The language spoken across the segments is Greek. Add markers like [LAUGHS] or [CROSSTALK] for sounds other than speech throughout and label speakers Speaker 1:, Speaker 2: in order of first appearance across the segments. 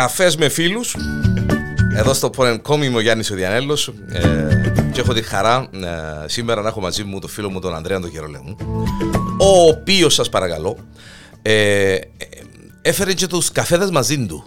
Speaker 1: καφές με φίλους. Εδώ στο Πορενκόμ είμαι ο Γιάννης ο Διανέλος, ε, και έχω τη χαρά ε, σήμερα να έχω μαζί μου τον φίλο μου τον Ανδρέα τον Γερολέμου ο οποίος σας παρακαλώ ε, ε, έφερε και τους καφέδες μαζί του.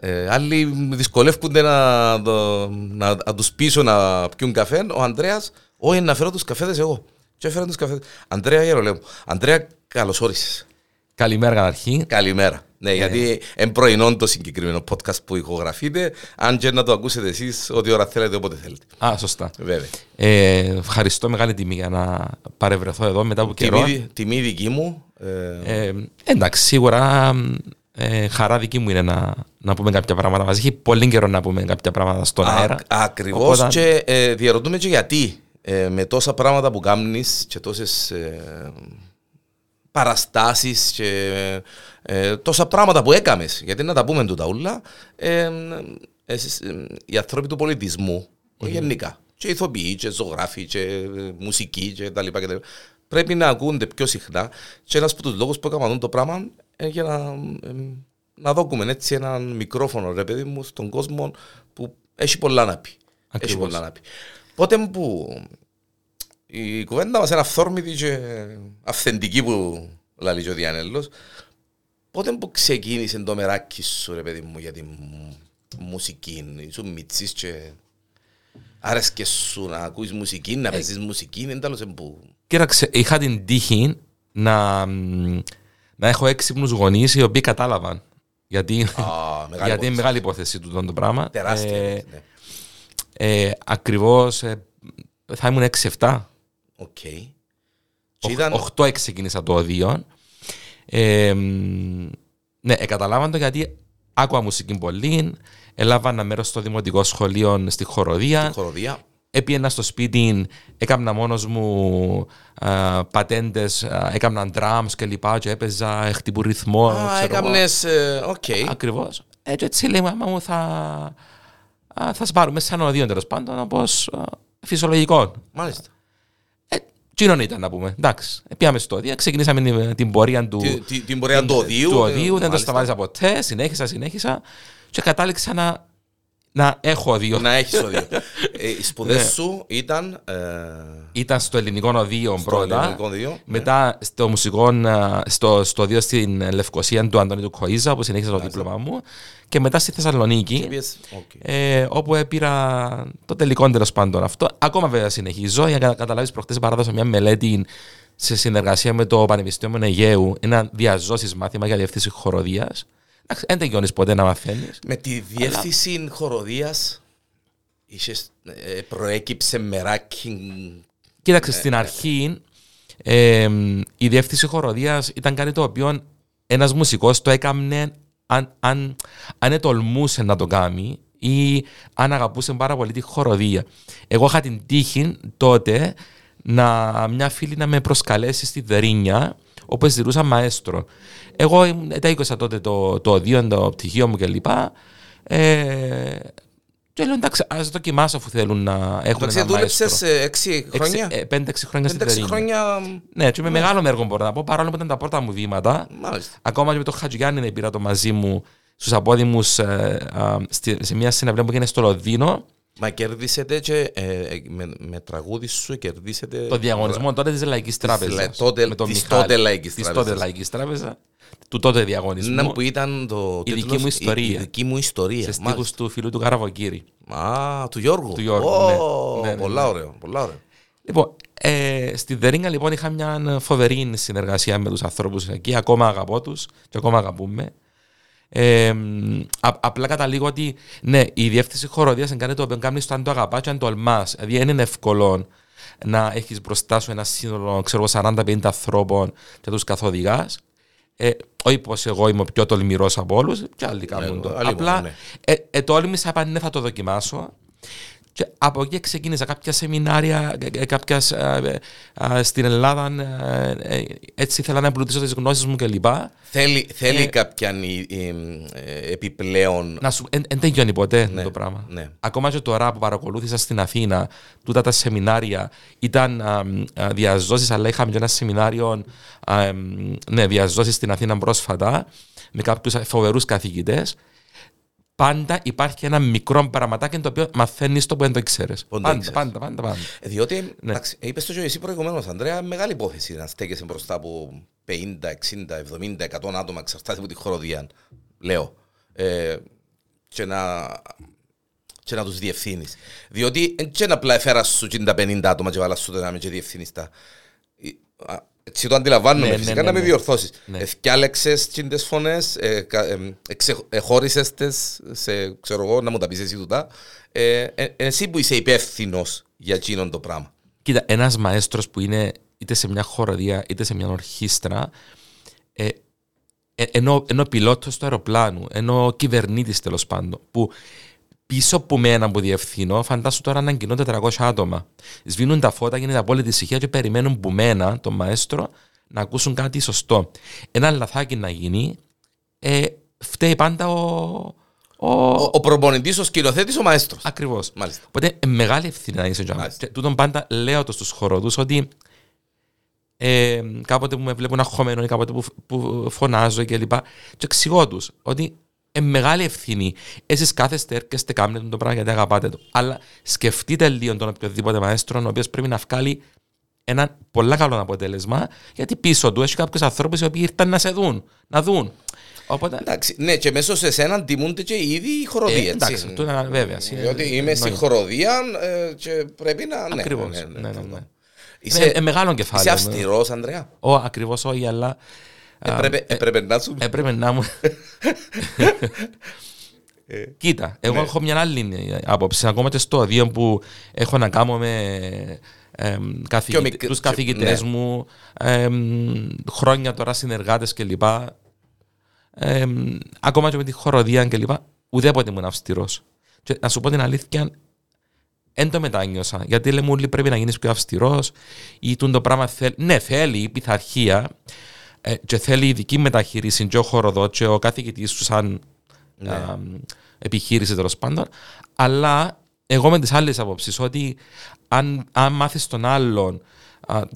Speaker 1: Ε, άλλοι δυσκολεύονται να, να, να, να τους πείσω να πιούν καφέ. Ο Ανδρέας, όχι να φέρω τους καφέδες εγώ. Και έφερε τους καφέδες. Ανδρέα Γερολέμου. Ανδρέα, καλώ όρισε.
Speaker 2: Καλημέρα καταρχήν.
Speaker 1: Καλημέρα. Ναι, ε. γιατί είναι πρωινό το συγκεκριμένο podcast που ηχογραφείτε. Αν και να το ακούσετε εσείς, ό,τι ώρα θέλετε, όποτε θέλετε.
Speaker 2: Α, σωστά.
Speaker 1: Βέβαια.
Speaker 2: Ε, ευχαριστώ μεγάλη τιμή για να παρευρεθώ εδώ μετά από καιρό.
Speaker 1: Τιμή, τιμή δική μου.
Speaker 2: Ε... Ε, εντάξει, σίγουρα ε, χαρά δική μου είναι να, να πούμε κάποια πράγματα μαζί. Έχει πολύ καιρό να πούμε κάποια πράγματα στον Α, αέρα.
Speaker 1: Ακριβώς. Οπότε... Και ε, διαρωτούμε και γιατί. Ε, με τόσα πράγματα που κάνεις και τόσες παραστάσεις και ε, τόσα πράγματα που έκαμες. Γιατί να τα πούμε τούτα ούλα, ε, ε, οι άνθρωποι του πολιτισμού, mm. γενικά, και ηθοποιοί, και ζωγράφοι, και μουσικοί, και τα λοιπά, και τα λοιπά, πρέπει να ακούνται πιο συχνά. Και ένας από τους λόγους που έκαναν το πράγμα είναι για να, να δώκουμε έτσι ένα μικρόφωνο, ρε παιδί μου, στον κόσμο που έχει πολλά να πει. Έχει πολλά να πει. Πότε που η κουβέντα μας είναι αυθόρμητη και αυθεντική που λέει ο Διανέλος. Πότε που ξεκίνησε το μεράκι σου ρε παιδί μου για τη μουσική, ήσουν μητσής και άρεσκες σου να ακούεις μουσική, να ε, παίζεις μουσική, είναι τέλος που...
Speaker 2: Κοίταξε, είχα την τύχη να, να έχω έξυπνους γονείς οι οποίοι κατάλαβαν. Γιατί, ah, [LAUGHS] γιατί είναι μεγάλη υπόθεση του το πράγμα.
Speaker 1: Τεράστια. Ε,
Speaker 2: ναι. ε, ακριβώς ε, θα ήμουν 6-7
Speaker 1: Οκ.
Speaker 2: Ήταν... 8 ξεκίνησα το ωδείο. Ε, ναι, καταλάβαν το γιατί άκουα μουσική πολύ. Έλαβα ένα μέρος στο δημοτικό σχολείο στη χορωδία.
Speaker 1: Στη χορωδία.
Speaker 2: Επήαιννα στο σπίτι, έκανα μόνος μου πατέντες, έκανα drums και λοιπά και έπαιζα χτυπού ρυθμό.
Speaker 1: Α, έκαμε. Οκ.
Speaker 2: Ακριβώς. Έτσι, έτσι λέει, μάμα μου, θα, θα σπάρουμε σαν ωδείο τέλος πάντων, όπως φυσιολογικό.
Speaker 1: Μάλιστα.
Speaker 2: Τι ήταν να πούμε. Εντάξει. Πήγαμε στο ωδείο, ξεκινήσαμε την, την πορεία του,
Speaker 1: την, την πορεία του ωδείου.
Speaker 2: Του ωδείου, δεν το σταμάτησα ποτέ. Συνέχισα, συνέχισα. Και κατάληξα να, να έχω ωδείο.
Speaker 1: Να έχεις ωδείο. ε, οι σπουδές ναι. σου ήταν. Ε...
Speaker 2: Ήταν στο ελληνικό ωδείο
Speaker 1: στο
Speaker 2: πρώτα.
Speaker 1: Ελληνικό ωδείο,
Speaker 2: μετά ναι. στο μουσικό, στο, στο οδείο στην Λευκοσία του Αντώνη του Κοίζα, που συνέχισα το δίπλωμα μου και μετά στη Θεσσαλονίκη, okay. ε, όπου έπειρα το τελικό τέλος πάντων αυτό. Ακόμα βέβαια συνεχίζω για να καταλάβεις προχτές παράδοσα μια μελέτη σε συνεργασία με το Πανεπιστήμιο Αιγαίου, ένα διαζώσεις μάθημα για διευθύνση χοροδίας. Δεν τελειώνει ποτέ να μαθαίνεις.
Speaker 1: Με τη διεύθυνση αλλά... χοροδία ε, προέκυψε μεράκι.
Speaker 2: Κοίταξε, ε, στην ε, αρχή ε, η διεύθυνση χοροδίας ήταν κάτι το οποίο ένας μουσικός το έκανε αν, αν, αν τολμούσε να το κάνει ή αν αγαπούσε πάρα πολύ τη χοροδία. Εγώ είχα την τύχη τότε να μια φίλη να με προσκαλέσει στη Δερίνια όπου ζητούσα μαέστρο. Εγώ τα τότε το, το οδείο, το πτυχίο μου κλπ. Ε, και λέω εντάξει, ας δοκιμάσω αφού θέλουν να έχουν εντάξει, ένα μαέστρο.
Speaker 1: Εντάξει, 6 χρόνια;
Speaker 2: 5-6 χρόνια στην Τερίνη. χρόνια... Ναι, και με ναι. μεγάλο έργο μπορώ να πω, παρόλο που ήταν τα πρώτα μου βήματα.
Speaker 1: Μάλιστα.
Speaker 2: Ακόμα και με τον Χατζηγιάννη να πήρα το μαζί μου στους απόδημους ε, σε μια συναυλία που έγινε στο Λονδίνο.
Speaker 1: Μα κερδίσετε και ε, ε, με, με τραγούδι σου κερδίσετε...
Speaker 2: Το διαγωνισμό τότε της Λαϊκής Τράπεζας.
Speaker 1: Της τότε Λαϊκής
Speaker 2: Τράπεζας. Της τότε Λαϊκής Τράπεζας του τότε διαγωνισμού.
Speaker 1: Ναι, που ήταν το
Speaker 2: η δική μου ιστορία. Η,
Speaker 1: η δική μου ιστορία.
Speaker 2: Σε στίχους του φίλου του Καραβοκύρη.
Speaker 1: Α, του Γιώργου.
Speaker 2: Του Γιώργου,
Speaker 1: oh, ναι. ναι, ναι, Πολλά ωραίο, πολλά ωραίο.
Speaker 2: Λοιπόν, ε, στη Δερίνγα λοιπόν είχα μια φοβερή συνεργασία με τους ανθρώπους εκεί. Ακόμα αγαπώ τους και ακόμα αγαπούμε. Ε, α, απλά καταλήγω ότι ναι, η διεύθυνση χοροδίας είναι κάτι το οποίο κάνεις το αν το αγαπάς και αν το αλμάς. Δηλαδή δεν είναι εύκολο να έχεις μπροστά σου ένα σύνολο 40-50 ανθρώπων και τους καθοδηγάς. Ε, όχι πως εγώ είμαι ο πιο τολμηρός από όλους, και άλλοι κάνουν ναι, το. Απλά ναι. ε, ε, τόλμησα, είπα ναι, θα το δοκιμάσω. Και από εκεί ξεκίνησα κάποια σεμινάρια, κάποιας στην Ελλάδα. Έτσι ήθελα να εμπλουτίσω τις γνώσεις μου κλπ.
Speaker 1: Θέλει, θέλει ε, κάποια ε, επιπλέον.
Speaker 2: Να σου. Δεν τελειώνει ποτέ ναι, το πράγμα.
Speaker 1: Ναι.
Speaker 2: Ακόμα και τώρα που παρακολούθησα στην Αθήνα, τούτα τα σεμινάρια ήταν διαζώσεις, αλλά είχαμε και ένα σεμινάριο ναι, διαζώσεις στην Αθήνα πρόσφατα με κάποιους φοβερούς καθηγητές πάντα υπάρχει ένα μικρό πραγματάκι το οποίο μαθαίνεις το που δεν το ξέρεις.
Speaker 1: Που δεν το
Speaker 2: Πάντα,
Speaker 1: ήξερες.
Speaker 2: πάντα, πάντα, πάντα.
Speaker 1: Ε, Διότι,
Speaker 2: Ναι.
Speaker 1: εντάξει, είπες το και εσύ προηγουμένως, Ανδρέα, μεγάλη υπόθεση να στέκεσαι μπροστά από 50, 60, 70, 100 άτομα, εξαρτάται από τη χοροδία, λέω, ε, και να, και να τους διευθύνεις. Διότι δεν και απλά έφερα σου και τα 50 άτομα και βάλα σου το να με και διευθύνεις τα. Ε, α, Έτσι το αντιλαμβάνομαι
Speaker 2: Ναι, ναι,
Speaker 1: φυσικά
Speaker 2: ναι,
Speaker 1: να με
Speaker 2: ναι.
Speaker 1: διορθώσεις.
Speaker 2: Ναι.
Speaker 1: Εθκιάλεξες και τις φωνές, ε, κα- ε, εξε- εχώρισες τες σε, ξέρω εγώ, να μου τα πεις εσύ τούτα. Ε, ε, εσύ που είσαι υπεύθυνος για εκείνον το πράγμα.
Speaker 2: Κοίτα, ένας μαέστρος που είναι είτε σε μια χοροδία είτε σε μια ορχήστρα, ε, ε, ενώ, ενώ πιλότος του αεροπλάνου, ενώ κυβερνήτης τέλος πάντων, που πίσω από μένα που διευθύνω, φαντάσου τώρα να κοινώ 400 άτομα. Σβήνουν τα φώτα, γίνεται απόλυτη ησυχία και περιμένουν που μένα, τον μαέστρο, να ακούσουν κάτι σωστό. Ένα λαθάκι να γίνει, ε, φταίει πάντα ο. ο,
Speaker 1: Ο, ο προπονητής, ο σκηνοθέτης, ο μαέστρος.
Speaker 2: Ακριβώς.
Speaker 1: Μάλιστα.
Speaker 2: Οπότε ε, μεγάλη ευθύνη να είσαι τζάμπα.
Speaker 1: Μάλιστα.
Speaker 2: Και τούτον πάντα λέω το στους χοροδούς ότι ε, κάποτε που με βλέπουν αγχωμένο ή κάποτε που, που φωνάζω και λοιπά και εξηγώ τους ότι ε, μεγάλη ευθύνη. Εσείς κάθεστε, έρχεστε, κάνετε το πράγμα γιατί αγαπάτε το. Αλλά σκεφτείτε λίγο τον οποιοδήποτε μαέστρο ο οποίος πρέπει να βγάλει ένα πολύ καλό αποτέλεσμα γιατί πίσω του έχει κάποιους ανθρώπους οι οποίοι ήρθαν να σε δουν, να δουν. Οπότε,
Speaker 1: Εντάξει, ναι, και μέσω σε σένα τιμούνται και ήδη οι χοροδοί,
Speaker 2: Ε,
Speaker 1: έτσι.
Speaker 2: εντάξει, αυτό είναι βέβαια, είναι
Speaker 1: Διότι είμαι στη
Speaker 2: νόημα.
Speaker 1: χοροδία ε, και πρέπει να... Ναι,
Speaker 2: Ακριβώς.
Speaker 1: ναι,
Speaker 2: Ναι, ναι, ναι.
Speaker 1: ναι.
Speaker 2: Είσαι,
Speaker 1: Είσαι,
Speaker 2: ε, μεγάλο
Speaker 1: είσαι
Speaker 2: κεφάλαιο. ναι.
Speaker 1: αυστηρός, Ανδρέα.
Speaker 2: Ω, ακριβώς όχι, αλλά
Speaker 1: Έπρεπε, έπρεπε να σου...
Speaker 2: έπρεπε να μου... Κοίτα, εγώ έχω μια άλλη άποψη. Ακόμα και στο οδείο που έχω να κάνω με εμ, καθηγητε-
Speaker 1: μικρ-
Speaker 2: τους
Speaker 1: και-
Speaker 2: καθηγητές
Speaker 1: ναι.
Speaker 2: μου, εμ, χρόνια τώρα συνεργάτες κλπ. Εμ, ακόμα και με τη χοροδία κλπ. Ουδέποτε ήμουν αυστηρός. Και να σου πω την αλήθεια, δεν το μετάνιωσα. Γιατί λέμε όλοι πρέπει να γίνεις πιο αυστηρός ή τούν το πράγμα θέλει. Ναι, θέλει η πειθαρχία ε, και θέλει ειδική μεταχείριση και ο χοροδό και ο καθηγητής σου σαν
Speaker 1: Ναι.
Speaker 2: α, επιχείρηση τέλος πάντων. Αλλά εγώ με τις άλλες απόψεις ότι αν, αν μάθεις τον άλλον α,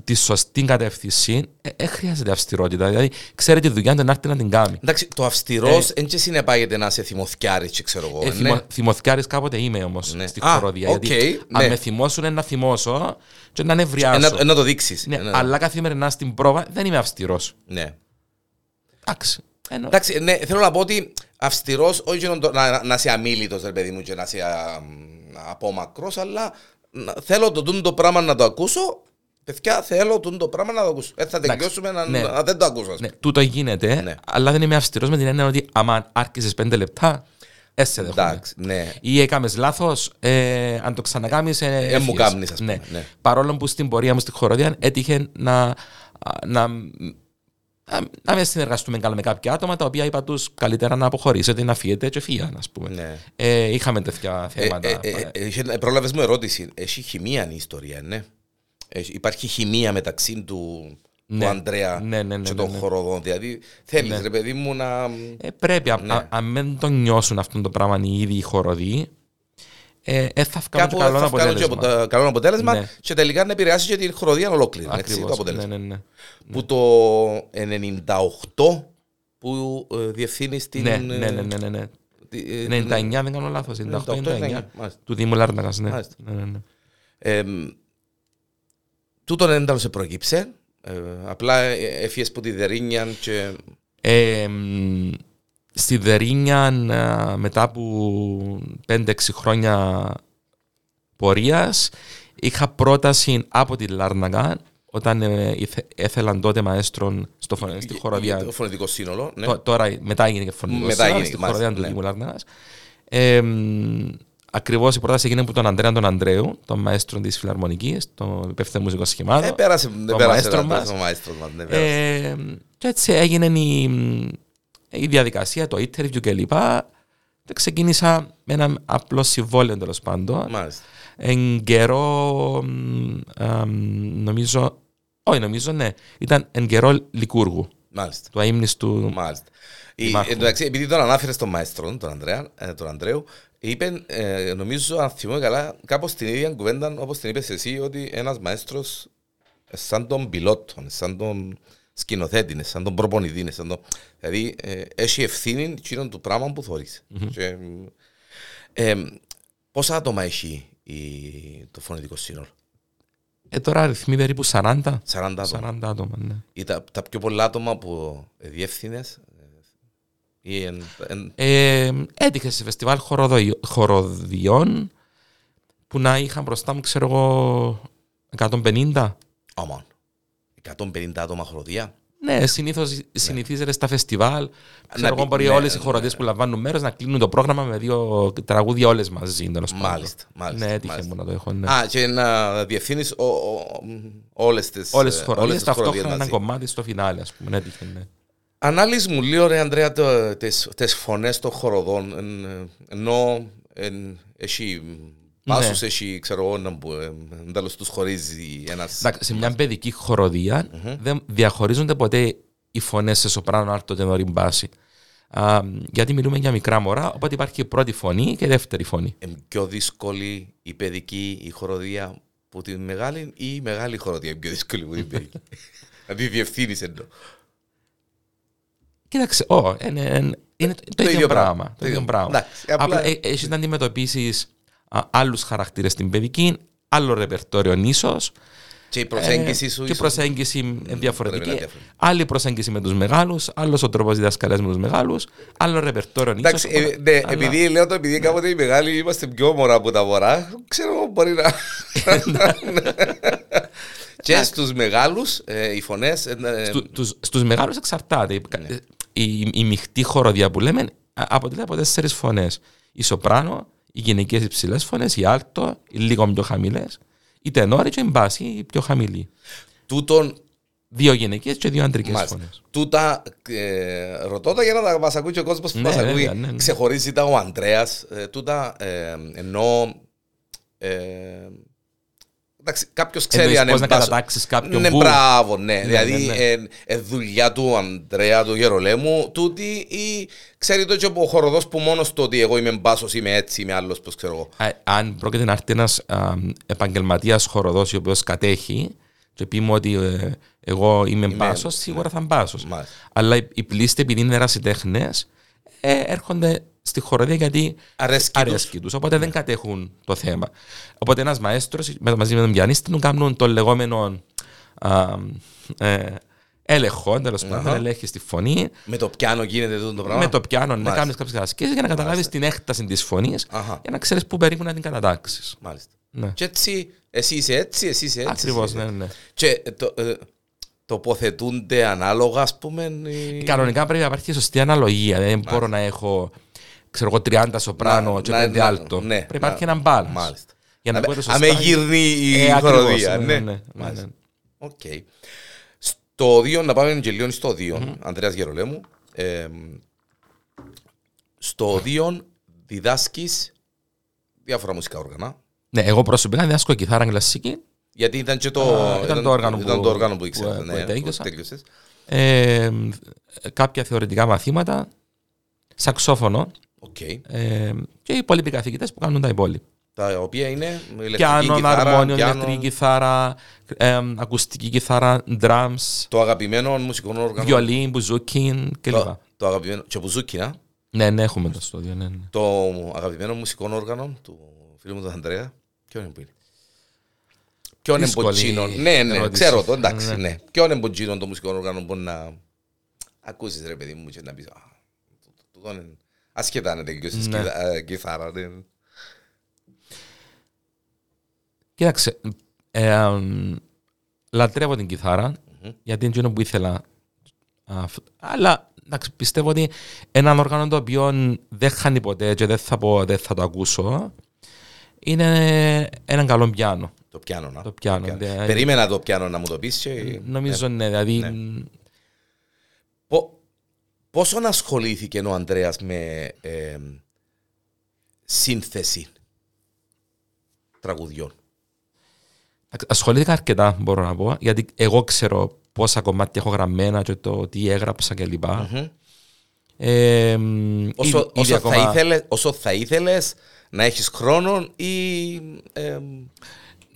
Speaker 2: τη σωστή κατεύθυνση, δεν χρειάζεται αυστηρότητα. Δηλαδή, ξέρει τη δουλειά του να έρθει να την κάνει.
Speaker 1: Εντάξει, το αυστηρός δεν και συνεπάγεται να σε θυμωθιάρεις και ξέρω εγώ.
Speaker 2: Ε,
Speaker 1: ναι.
Speaker 2: θυμο, θυμωθιάρης κάποτε είμαι όμως
Speaker 1: Ναι.
Speaker 2: στη
Speaker 1: Α,
Speaker 2: χοροδία.
Speaker 1: οκ,
Speaker 2: γιατί
Speaker 1: ναι.
Speaker 2: αν με θυμώσουν να θυμώσω και να νευριάσω.
Speaker 1: Ε, να, ε, να το δείξεις.
Speaker 2: Ναι,
Speaker 1: Ε, να-
Speaker 2: αλλά καθημερινά στην πρόβα δεν είμαι αυστηρός.
Speaker 1: ναι.
Speaker 2: Εντάξει. Ενώ-
Speaker 1: Εντάξει, ναι, θέλω να πω ότι αυστηρός, όχι να, το- να, να είσαι αμήλυτος, ρε παιδί μου, και να είσαι α, απόμακρος, αλλά να- θέλω το, τούτο το πράγμα να το ακούσω. Παιδιά, θέλω τούτο το πράγμα να το ακούσω. Έτσι θα
Speaker 2: Εντάξει,
Speaker 1: τελειώσουμε να,
Speaker 2: ναι.
Speaker 1: να δεν το ακούσω. ας
Speaker 2: Ναι,
Speaker 1: πούμε.
Speaker 2: τούτο γίνεται,
Speaker 1: Ναι.
Speaker 2: αλλά δεν είμαι αυστηρό με την έννοια ότι άμα άρχισε πέντε λεπτά, έσε δέχομαι.
Speaker 1: Εντάξει, ναι.
Speaker 2: Ή έκαμε λάθο, ε, αν το ξανακάμει. Ε,
Speaker 1: Ε, μου
Speaker 2: έφυγες.
Speaker 1: κάμνεις, ας πούμε, ναι.
Speaker 2: Παρόλο που στην πορεία μου στη χοροδία έτυχε να, να, να, να με συνεργαστούμε καλά με κάποια άτομα τα οποία είπα του καλύτερα να αποχωρήσετε, να φύγετε και φύγαν, α πούμε.
Speaker 1: Ναι.
Speaker 2: Ε, είχαμε τέτοια
Speaker 1: Ε,
Speaker 2: θέματα.
Speaker 1: ε, ε, ε, είχε- ε, Πρόλαβες μου ερώτηση. Έχει χημεία η ιστορία, ναι. Έχει- Υπάρχει χημεία μεταξύ του,
Speaker 2: Ναι.
Speaker 1: του Ανδρέα
Speaker 2: Ναι, ναι, ναι,
Speaker 1: και
Speaker 2: ναι,
Speaker 1: των
Speaker 2: ναι.
Speaker 1: χοροδών. Δηλαδή θέλεις
Speaker 2: Ναι.
Speaker 1: ρε παιδί μου να...
Speaker 2: Ε, πρέπει, α-
Speaker 1: Ναι.
Speaker 2: α- αν δεν το νιώσουν αυτό το πράγμα οι ίδιοι οι χοροδοί, ε, ε, θα βγάλουν
Speaker 1: Κάπου
Speaker 2: και καλό
Speaker 1: θα βγάλουν και
Speaker 2: αποτέλεσμα.
Speaker 1: απο- καλό αποτέλεσμα
Speaker 2: Ναι.
Speaker 1: και τελικά να επηρεάσει και την χοροδία ολόκληρη. έτσι, το
Speaker 2: Ακριβώς.
Speaker 1: αποτέλεσμα.
Speaker 2: Ναι, ναι, ναι.
Speaker 1: Που το 98 που ε, διευθύνεις την...
Speaker 2: Ναι, ναι, ναι, ναι, ναι, ναι.
Speaker 1: τη- ε,
Speaker 2: 99, δεν κάνω λάθος,
Speaker 1: 98,
Speaker 2: 98-99
Speaker 1: μάλιστα.
Speaker 2: του Δήμου Λάρνακας, ναι.
Speaker 1: Μάλιστα.
Speaker 2: Ναι, ναι, ναι.
Speaker 1: Ε, τούτον δεν σε προκύψε. Ε, απλά ε, έφυγες που τη Δερίνια και...
Speaker 2: Ε, μ, στη Δερίνια α, μετά από 5-6 χρόνια πορείας είχα πρόταση από τη Λάρνακα όταν ε, ήθε- έθελαν τότε μαέστρον στο, φωνε- στη χοροδία
Speaker 1: Το φωνητικό σύνολο. Ναι.
Speaker 2: Τω- Τώρα μετά έγινε και φωνικό
Speaker 1: Μετά
Speaker 2: σύνολο
Speaker 1: έγινε,
Speaker 2: στη
Speaker 1: μάλιστα,
Speaker 2: χοροδία του
Speaker 1: ναι.
Speaker 2: Δήμου Λάρνακας. Ε, μ, ακριβώς η πρόταση έγινε από τον Αντρέα τον Ανδρέου, τον μαέστρο της Φιλαρμονικής, τον υπεύθυνο μουσικός σχημάτο.
Speaker 1: Ε, πέρασε, δεν
Speaker 2: το
Speaker 1: πέρασε
Speaker 2: μαέστρο
Speaker 1: ένα-
Speaker 2: μας.
Speaker 1: το μαέστρος μας, ναι, πέρασε.
Speaker 2: Ε, και έτσι έγινε η, η διαδικασία, το interview κλπ. Και ξεκίνησα με ένα απλό συμβόλαιο τέλος πάντων.
Speaker 1: Μάλιστα.
Speaker 2: Εν καιρό, μ, αμ, νομίζω, όχι νομίζω, ναι, ήταν εν καιρό Λικούργου,
Speaker 1: Μάλιστα.
Speaker 2: του αείμνηστου.
Speaker 1: Μάλιστα. Η,
Speaker 2: Δημάρχου.
Speaker 1: εντάξει, επειδή τον ανάφερε στον μαέστρο, τον, Ανδρέα, ε, τον Ανδρέου, είπε, ε, νομίζω, αν θυμούμαι καλά, κάπως την ίδια κουβέντα όπως την είπες εσύ, ότι ένας μαέστρος ε, σαν τον πιλότο, σαν τον, σκηνοθέτη, είναι σαν τον προπονητή. είναι σαν τον... Δηλαδή, ε, έχει ευθύνη εκείνον του πράγμα που θωρείς. Και, ε, πόσα άτομα έχει η, το φωνητικό σύνολο;
Speaker 2: Ε, τώρα αριθμοί περίπου 40.
Speaker 1: 40 άτομα.
Speaker 2: 40 άτομα, ναι.
Speaker 1: Ή τα, τα πιο πολλά άτομα που διεύθυνες ή εν, εν,
Speaker 2: Ε, έτυχε σε φεστιβάλ χοροδοϊ- χοροδιών που να είχαν μπροστά μου, ξέρω εγώ, 150.
Speaker 1: Αμάν. 150 άτομα χοροδία.
Speaker 2: Ναι, συνήθως συνηθίζεται στα φεστιβάλ. Ξέρω
Speaker 1: πει-
Speaker 2: εγώ, μπορεί
Speaker 1: ναι,
Speaker 2: όλες οι
Speaker 1: ναι.
Speaker 2: χοροδίες που λαμβάνουν μέρος να κλείνουν το πρόγραμμα με δύο τραγούδια όλες μαζί. τέλος πάντων.
Speaker 1: Μάλιστα, μάλιστα,
Speaker 2: Ναι, έτυχε
Speaker 1: μάλιστα.
Speaker 2: μου να το έχω. Ναι.
Speaker 1: Α, και να διευθύνεις ο, ο, όλες τις,
Speaker 2: Όλες τις
Speaker 1: ε,
Speaker 2: χοροδίες
Speaker 1: τις
Speaker 2: ταυτόχρονα
Speaker 1: χοροδίες
Speaker 2: ένα
Speaker 1: μαζί.
Speaker 2: κομμάτι στο φινάλε, ας πούμε. Ναι, έτυχε, ναι.
Speaker 1: Ανάλυση μου λίγο ρε Ανδρέα το- τις, τις φωνές των χοροδών εν- ενώ εν, έχει πάσους, έχει ξέρω εγώ να που ε, εν τέλος τους χωρίζει ένας
Speaker 2: Εντάξει, σε μια παιδική χοροδία δεν διαχωρίζονται ποτέ οι φωνές σε σοπράνο, άρτο, τενόρι, μπάση. Α, γιατί μιλούμε για μικρά μωρά, οπότε υπάρχει η πρώτη φωνή και η δεύτερη φωνή.
Speaker 1: ε, πιο δύσκολη η παιδική η χοροδία που τη μεγάλη ή η μεγάλη χοροδία είναι πιο δύσκολη που την παιδική. [LAUGHS] δηλαδή διευθύνεις εννοώ.
Speaker 2: Κοίταξε, ω, είναι, είναι, είναι το, το ίδιο,
Speaker 1: ίδιο
Speaker 2: πράγμα.
Speaker 1: πράγμα.
Speaker 2: Το ίδιο
Speaker 1: ίδιο.
Speaker 2: πράγμα.
Speaker 1: Εντάξει, απλά-
Speaker 2: Απλά ε, έχει να αντιμετωπίσεις άλλους χαρακτήρες στην παιδική, άλλο ρεπερτόριο ίσω.
Speaker 1: Και η προσέγγιση σου
Speaker 2: Ε, και η
Speaker 1: ίσως-
Speaker 2: προσέγγιση είναι
Speaker 1: πρέπει να
Speaker 2: διαφορετική.
Speaker 1: είναι διαφορετική.
Speaker 2: Άλλη προσέγγιση με τους μεγάλους, άλλος ο τρόπος διδασκαλίας με τους μεγάλους, άλλο ρεπερτόριο ίσω.
Speaker 1: Εντάξει, ε, ναι, επειδή λέω το επειδή κάποτε οι μεγάλοι είμαστε πιο μωρά από τα μωρά, ξέρω εγώ μπορεί να... και στους μεγάλους ε, οι φωνές... ε, ε,
Speaker 2: Στου, τους, στους μεγάλους εξαρτάται. Η,
Speaker 1: Ναι.
Speaker 2: η, η μειχτή χοροδία που λέμε α- αποτελεί από τέσσερις φωνές. Η σοπράνο, οι γυναικές υψηλές φωνές, η άλτο, οι λίγο πιο χαμηλές, η τενόρη και η μπάση, η πιο χαμηλή.
Speaker 1: τούτον
Speaker 2: Δύο γυναικές και δύο αντρικές
Speaker 1: Μάλιστα.
Speaker 2: φωνές.
Speaker 1: Τούτα ε, ρωτώ τα για να τα μας ακούει και ο κόσμος που
Speaker 2: Ναι,
Speaker 1: μας ακούει.
Speaker 2: βέβαια, ναι, ναι.
Speaker 1: Ξεχωρίζει τα ο Ανδρέας. Ε, τούτα ε, ενώ... Ε, εντάξει, κάποιος ξέρει
Speaker 2: Εννοείς
Speaker 1: αν
Speaker 2: πώς να
Speaker 1: εμπάσω-
Speaker 2: κατατάξεις κάποιον
Speaker 1: Ναι,
Speaker 2: που-
Speaker 1: μπράβο, ναι. δηλαδή,
Speaker 2: ναι, ναι.
Speaker 1: ε, ε, δουλειά του Ανδρέα, του Γερολέμου, τούτη ή ξέρει το και από ο χοροδός που μόνος του ότι εγώ είμαι μπάσος, είμαι έτσι, είμαι άλλος, πώς ξέρω εγώ.
Speaker 2: Α, Αν πρόκειται να έρθει ένας α, επαγγελματίας χοροδός ο οποίος κατέχει και πει μου ότι ε, εγώ είμαι μπάσος, σίγουρα θα είμαι μπάσος.
Speaker 1: Μάλιστα.
Speaker 2: Αλλά οι, οι πλήστε επειδή είναι ερασιτέχνες ε, έρχονται στη χοροδία γιατί
Speaker 1: Αρέσκει τους.
Speaker 2: αρέσκει τους, οπότε δεν κατέχουν το θέμα. Οπότε ένας μαέστρος με- μαζί με τον πιανίστη του κάνουν το λεγόμενο α, ε, έλεγχο, τέλος πάντων, ελέγχει στη φωνή,
Speaker 1: Με το πιάνο γίνεται τούτο το πράγμα;
Speaker 2: με το πιάνο να
Speaker 1: Μάλιστα.
Speaker 2: κάνεις κάποιες ασκήσεις για να καταλάβεις την έκταση της φωνής
Speaker 1: Αχα.
Speaker 2: για να ξέρεις πού περίπου να την κατατάξεις.
Speaker 1: Μάλιστα.
Speaker 2: Ναι.
Speaker 1: Και έτσι, εσύ είσαι έτσι, εσύ είσαι έτσι.
Speaker 2: Ακριβώς,
Speaker 1: εσύ είσαι
Speaker 2: ναι, ναι.
Speaker 1: Και ε, το, ε, τοποθετούνται ανάλογα, ας πούμε. οι-
Speaker 2: Κανονικά πρέπει να υπάρχει σωστή αναλογία. Δεν μπορώ να έχω ξέρω εγώ 30 σοπράνο
Speaker 1: Να-
Speaker 2: και
Speaker 1: να-
Speaker 2: 5
Speaker 1: να-
Speaker 2: άλτο.
Speaker 1: ναι,
Speaker 2: Πρέπει να υπάρχει
Speaker 1: να-
Speaker 2: ένα balance.
Speaker 1: Μάλιστα.
Speaker 2: Για να
Speaker 1: Να-
Speaker 2: ακούγεται
Speaker 1: αν
Speaker 2: σωστά.
Speaker 1: με γύρνει η
Speaker 2: Ε, ακριβώς,
Speaker 1: χορωδία.
Speaker 2: ναι,
Speaker 1: Ναι,
Speaker 2: ναι, ναι,
Speaker 1: Μάλιστα.
Speaker 2: ναι.
Speaker 1: Οκ. Στο ωδείο, να πάμε και λίγο στο ωδείο, Ανδρέας Γερολέμου. Ε, στο 2 διδάσκεις διάφορα μουσικά όργανα.
Speaker 2: Ναι, εγώ προσωπικά διδάσκω κιθάρα κλασική.
Speaker 1: Γιατί ήταν και το,
Speaker 2: Α, ήταν το όργανο
Speaker 1: ήταν
Speaker 2: που-
Speaker 1: το όργανο που
Speaker 2: που-
Speaker 1: ήξερα.
Speaker 2: που
Speaker 1: ναι,
Speaker 2: τέλειωσα.
Speaker 1: τέλειωσες.
Speaker 2: Ε, κάποια θεωρητικά μαθήματα. Σαξόφωνο.
Speaker 1: Οκ.
Speaker 2: Ε, και οι υπόλοιποι καθηγητές που κάνουν τα υπόλοιπα.
Speaker 1: Τα οποία είναι ηλεκτρική
Speaker 2: Πιάνο,
Speaker 1: κιθάρα,
Speaker 2: αρμόνιο,
Speaker 1: πιάνο,
Speaker 2: ηλεκτρική κιθάρα, ε, ακουστική κιθάρα, drums,
Speaker 1: Το αγαπημένο μουσικό όργανο.
Speaker 2: βιολί, μπουζούκι κλπ.
Speaker 1: Το, το αγαπημένο. Και μπουζούκι, να.
Speaker 2: Ναι, ναι, έχουμε το στο ωδείο. Ναι, ναι.
Speaker 1: Το αγαπημένο μουσικό όργανο του φίλου μου του Ανδρέα. Ποιο είναι που είναι; Ποιο είναι
Speaker 2: Δύσκολη
Speaker 1: μποτσίνο. Ναι, ναι,
Speaker 2: ερώτηση.
Speaker 1: ξέρω το, εντάξει,
Speaker 2: Ναι.
Speaker 1: ναι. Ποιο είναι μποτσίνο το μουσικό όργανο που να ακούσεις ρε παιδί μου και να πεις «Α, τούτο- τούτο είναι ασχετά να τελειώσεις
Speaker 2: Ναι.
Speaker 1: κιθα- ε, κιθάρα. ναι».
Speaker 2: Κοίταξε, ε, αμ, λατρεύω την κιθάρα, γιατί είναι εκείνο που ήθελα. Α, φ- αλλά εντάξει, πιστεύω ότι έναν όργανο το οποίο δεν χάνει ποτέ και δεν θα, πω, δεν θα το ακούσω, είναι έναν καλό πιάνο.
Speaker 1: Το πιάνο, να.
Speaker 2: Το πιάνο, δηλαδή-
Speaker 1: Περίμενα το πιάνο να μου το πεις και...
Speaker 2: Νομίζω ναι, δηλαδή
Speaker 1: Πο- Πόσον ασχολήθηκε ο Ανδρέας με ε, σύνθεση τραγουδιών;
Speaker 2: ασχολήθηκα αρκετά μπορώ να πω, γιατί εγώ ξέρω πόσα κομμάτια έχω γραμμένα και το τι έγραψα κλπ. Ε, μ,
Speaker 1: Όσο,
Speaker 2: ήδη- ήδη
Speaker 1: όσο,
Speaker 2: ακόμα-
Speaker 1: θα ήθελες, όσο θα ήθελες να έχεις χρόνο ή... ε,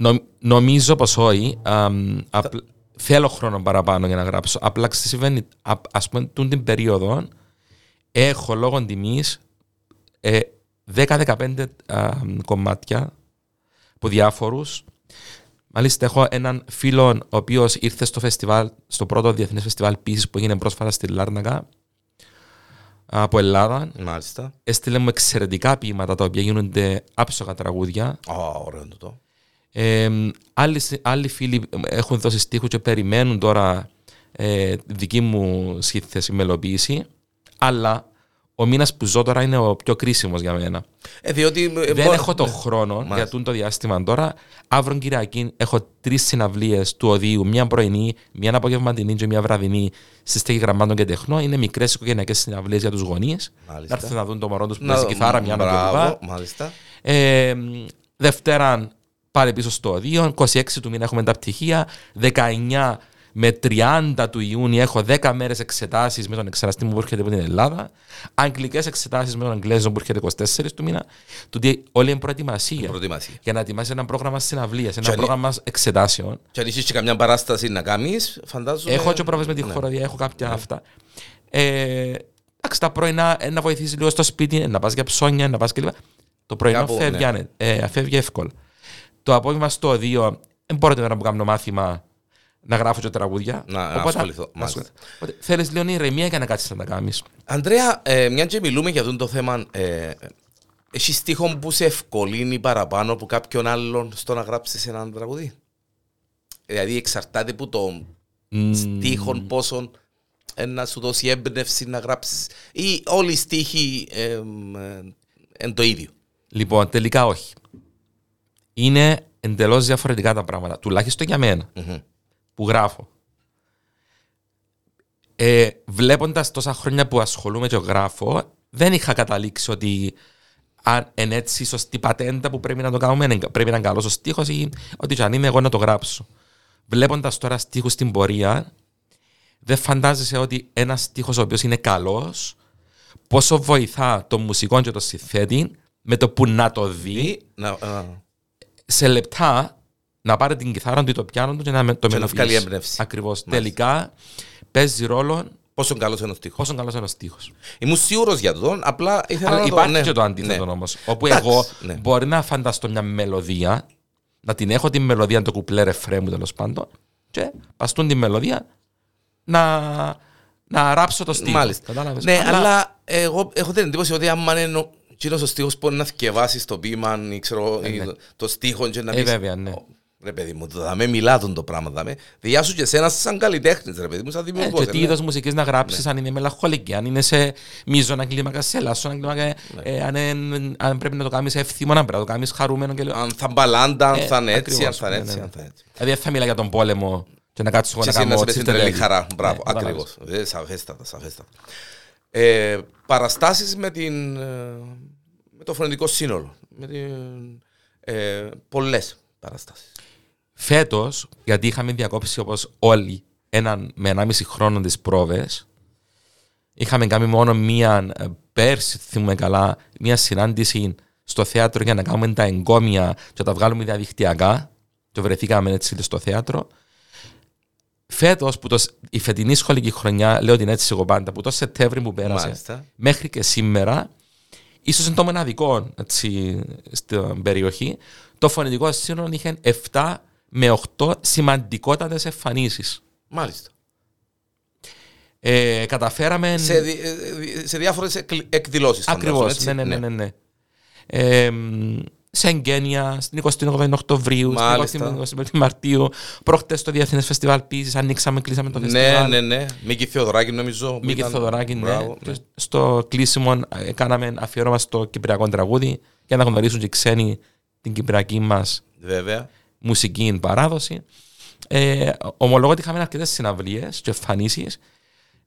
Speaker 2: Νο- νομίζω πως όχι. αμ, απλ- θέλω χρόνο παραπάνω για να γράψω. Απλά τι συμβαίνει, α ας πούμε, τούν την περίοδο έχω λόγω τιμής ε, 10-15 κομμάτια από διάφορους. Μάλιστα, έχω έναν φίλο ο οποίος ήρθε στο φεστιβάλ, στο πρώτο διεθνές φεστιβάλ πίσης που έγινε πρόσφατα στη Λάρνακα από Ελλάδα.
Speaker 1: Μάλιστα.
Speaker 2: Έστειλε μου εξαιρετικά ποίηματα τα οποία γίνονται άψογα τραγούδια.
Speaker 1: Ω, ωραίο το.
Speaker 2: Ε, άλλοι, άλλοι φίλοι έχουν δώσει στίχους και περιμένουν τώρα ε, δική μου σύνθεση μελοποίηση. Αλλά ο μήνας που ζω τώρα είναι ο πιο κρίσιμος για μένα.
Speaker 1: Ε, διότι, ε,
Speaker 2: Δεν
Speaker 1: μπο-
Speaker 2: έχω το
Speaker 1: ναι.
Speaker 2: χρόνο
Speaker 1: Μάλιστα.
Speaker 2: για τούτο το διάστημα τώρα. Αύριο Κυριακή έχω τρεις συναυλίες του Οδείου. Μια πρωινή, μια απογευματινή και μια βραδινή στη στέγη γραμμάτων και τεχνών. Είναι μικρές οικογενειακές συναυλίες για τους γονείς. Να
Speaker 1: Μάλιστα.
Speaker 2: έρθουν να δουν το μωρό τους που
Speaker 1: Να-
Speaker 2: παίζει κιθάρα, μια
Speaker 1: μπράβο,
Speaker 2: να
Speaker 1: Μάλιστα.
Speaker 2: ε, Δευτέρα πάλι πίσω στο Οδείο. 26 του μήνα έχουμε τα πτυχία. 19 με 30 του Ιούνιου έχω 10 μέρες εξετάσεις με τον εξεταστή μου που έρχεται από την Ελλάδα. Αγγλικές εξετάσεις με τον Αγγλέζο που έρχεται 24 του μήνα. Τούτη όλη είναι προετοιμασία.
Speaker 1: Προετοιμασία.
Speaker 2: Για να ετοιμάσεις ένα πρόγραμμα συναυλίας, ένα
Speaker 1: Και αν-
Speaker 2: πρόγραμμα εξετάσεων.
Speaker 1: Και αν είσαι και καμιά παράσταση να κάνεις, φαντάζομαι.
Speaker 2: Έχω και πρόβλημα με τη
Speaker 1: ναι.
Speaker 2: χοροδία, έχω κάποια αυτά. Ε, εντάξει, τα πρωινά ε, να βοηθήσει λίγο στο σπίτι, ε, να πας για ψώνια, να πας κλπ. Το πρωινό
Speaker 1: Κάπου,
Speaker 2: φεύγει,
Speaker 1: ναι.
Speaker 2: άνε- ε, φεύγει εύκολα. Το απόγευμα στο 2, δεν μπορώ την ώρα που κάνω μάθημα να γράφω και τραγούδια.
Speaker 1: Να- να ασχοληθώ, μάλιστα.
Speaker 2: Θέλεις λίγο ηρεμία για να κάτσεις να τα κάνεις.
Speaker 1: Αντρέα, ε, μια και μιλούμε για αυτό το θέμα, ε, έχεις στίχο που σε ευκολύνει παραπάνω από κάποιον άλλον στο να γράψεις έναν τραγουδί. Δηλαδή εξαρτάται από το στίχο πόσο ε, να σου δώσει έμπνευση να γράψεις. Ή όλοι οι στίχοι ε, είναι το ίδιο.
Speaker 2: Λοιπόν, τελικά όχι. Είναι εντελώς διαφορετικά τα πράγματα. Τουλάχιστον για μένα
Speaker 1: Μμμ.
Speaker 2: που γράφω. Ε, Βλέποντας τόσα χρόνια που ασχολούμαι και γράφω, δεν είχα καταλήξει ότι αν είναι έτσι η σωστή πατέντα που πρέπει να το κάνουμε, είναι- πρέπει να είναι καλός ο στίχος ή ότι και αν είμαι εγώ να το γράψω. Βλέποντας τώρα στίχους στην πορεία, δεν φαντάζεσαι ότι ένας στίχος ο οποίος είναι καλός, πόσο βοηθά το μουσικό και το συνθέτη με το που να το δει
Speaker 1: Ή να, α,
Speaker 2: σε λεπτά να πάρει την κιθάρα του ή το πιάνο του και να με- το
Speaker 1: Και να
Speaker 2: μελοποιήσει.
Speaker 1: βγάλει έμπνευση.
Speaker 2: Ακριβώς. Τελικά παίζει ρόλο
Speaker 1: πόσο καλός είναι ο στίχος.
Speaker 2: πόσο καλός είναι ο στίχος.
Speaker 1: Ήμουν σίγουρος για τον, απλά ήθελα
Speaker 2: Αλλά
Speaker 1: να το
Speaker 2: υπάρχει
Speaker 1: ναι,
Speaker 2: και το αντίθετο
Speaker 1: ναι.
Speaker 2: όμως. Όπου
Speaker 1: Εντάξει,
Speaker 2: εγώ
Speaker 1: ναι.
Speaker 2: μπορεί να φανταστώ μια μελωδία, να την έχω την μελωδία, το κουπλέ ρεφρέ μου τέλος πάντων, και παστούν την μελωδία να, να ράψω το στίχο.
Speaker 1: Μάλιστα.
Speaker 2: Κατάλαβες.
Speaker 1: Ναι, αλλά εγώ έχω την εντύπωση ότι άμα είναι ο κύριος ο στίχος μπορεί να θυκευάσει το ποίημα ή ξέρω, ή το στίχο και να
Speaker 2: Ε,
Speaker 1: πεις,
Speaker 2: βέβαια, ναι.
Speaker 1: «Ω, Ρε παιδί μου, θα με μιλά τον το πράγμα, θα με. Διά σου και εσένα σαν καλλιτέχνης, ρε παιδί μου, σαν
Speaker 2: Ε,
Speaker 1: δημιουργός.
Speaker 2: και τι
Speaker 1: ναι.
Speaker 2: είδος μουσικής να γράψεις, αν είναι μελαγχολική, αν είναι σε μείζωνα κλίμακας, σε ελάσσονα κλίμακα,
Speaker 1: Ναι.
Speaker 2: ε, αν, είναι- αν πρέπει να το κάνεις εύθυμο, αν πρέπει να το κάνεις χαρούμενο και λέω.
Speaker 1: Αν θα μπαλάντα, αν
Speaker 2: Ε,
Speaker 1: θα είναι έτσι,
Speaker 2: ακριβώς,
Speaker 1: αν θα είναι
Speaker 2: ναι,
Speaker 1: έτσι,
Speaker 2: ναι.
Speaker 1: αν θα είναι έτσι.
Speaker 2: Δηλαδή δεν θα μιλά για τον πόλεμο και να κάτσω εγώ
Speaker 1: Και
Speaker 2: να
Speaker 1: εσύ να
Speaker 2: κάνω
Speaker 1: σε πες την τρελή
Speaker 2: τσιρτελέδι.
Speaker 1: χαρά. Μπράβο,
Speaker 2: Ναι, κατάλαβες.
Speaker 1: ακριβώς. Ε, Σαφέστατα, σαφέστατα. Ε, Παραστάσεις με την... ε, με το φωνητικό σύνολο. Με την... Ε, πολλές παραστάσεις.
Speaker 2: Φέτος, γιατί είχαμε διακόψει όπως όλοι έναν με 1,5 χρόνο τις πρόβες, είχαμε κάνει μόνο μία ε, πέρσι, θυμούμε καλά, μία συνάντηση στο θέατρο για να κάνουμε τα εγκόμια και να τα βγάλουμε διαδικτυακά. Και βρεθήκαμε έτσι στο θέατρο. Φέτος, που το, σ- η φετινή σχολική χρονιά, λέω την έτσι εγώ πάντα, που το Σεπτέμβρη που πέρασε,
Speaker 1: Μάλιστα.
Speaker 2: μέχρι και σήμερα, ίσως είναι το μοναδικό έτσι, στην περιοχή, το φωνητικό σύνολο είχε 7 με 8 σημαντικότατες εμφανίσεις.
Speaker 1: Μάλιστα.
Speaker 2: Ε, καταφέραμε...
Speaker 1: σε, δι, ε, σε διάφορες εκ- εκδηλώσεις. φαντάζομαι,
Speaker 2: Ακριβώς,
Speaker 1: έτσι.
Speaker 2: ναι, ναι, ναι, ναι. ναι. Ε, μ, σε εγγένεια, στην 28η Οκτωβρίου,
Speaker 1: Μάλιστα.
Speaker 2: στην 25η Μαρτίου, προχτές στο Διεθνές Φεστιβάλ Πίσης, ανοίξαμε, κλείσαμε το
Speaker 1: Ναι,
Speaker 2: φεστιβάλ.
Speaker 1: ναι, ναι. Μίκη Θεοδωράκη νομίζω. που
Speaker 2: Μίκη
Speaker 1: ήταν-
Speaker 2: Θοδωράκη, ναι.
Speaker 1: Μπράβο,
Speaker 2: Και Στο κλείσιμο ε, κάναμε αφιέρωμα στο κυπριακό τραγούδι για να γνωρίσουν και οι ξένοι την κυπριακή μας
Speaker 1: Βέβαια.
Speaker 2: μουσική παράδοση. Ε, ομολογώ ότι είχαμε αρκετές συναυλίες και εμφανίσεις.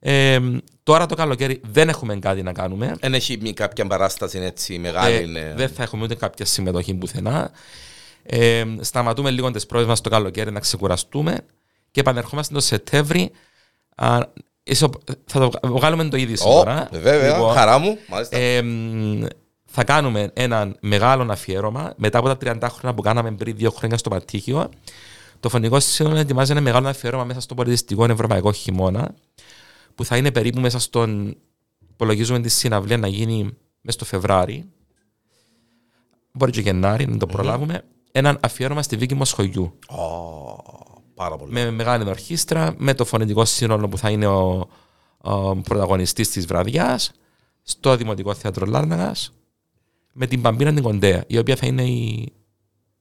Speaker 2: Ε, τώρα το καλοκαίρι δεν έχουμε κάτι να κάνουμε.
Speaker 1: Δεν έχει μη- κάποια παράσταση έτσι μεγάλη.
Speaker 2: Ε,
Speaker 1: ναι.
Speaker 2: Δεν θα έχουμε ούτε κάποια συμμετοχή πουθενά. Ε, σταματούμε λίγο τις πρόεδρε μας το καλοκαίρι να ξεκουραστούμε και επανερχόμαστε το Σεπτέμβρη. Α, ίσο- θα το βγάλουμε το ήδη
Speaker 1: Ω,
Speaker 2: σήμερα.
Speaker 1: βέβαια,
Speaker 2: Λοιπόν,
Speaker 1: χαρά μου. Μάλιστα.
Speaker 2: ε, μ, θα κάνουμε έναν μεγάλο αφιέρωμα μετά από τα 30 χρόνια που κάναμε πριν δύο χρόνια στο Πατήχιο. Το φωνικό σύνολο ετοιμάζει ένα μεγάλο αφιέρωμα μέσα στο πολιτιστικό ευρωπαϊκό χειμώνα, που θα είναι περίπου μέσα στον. Υπολογίζουμε τη συναυλία να γίνει μέσα στο Φεβράρι. Μπορεί και Γενάρη, να το προλάβουμε. Έναν αφιέρωμα στη Βίκη Μοσχογιού.
Speaker 1: Ω, πάρα πολύ.
Speaker 2: Με μεγάλη ορχήστρα, με το φωνητικό σύνολο που θα είναι ο, ο πρωταγωνιστής της βραδιάς, στο Δημοτικό Θέατρο Λάρναγας, με την Παμπίνα την Κοντέα, η οποία θα είναι η,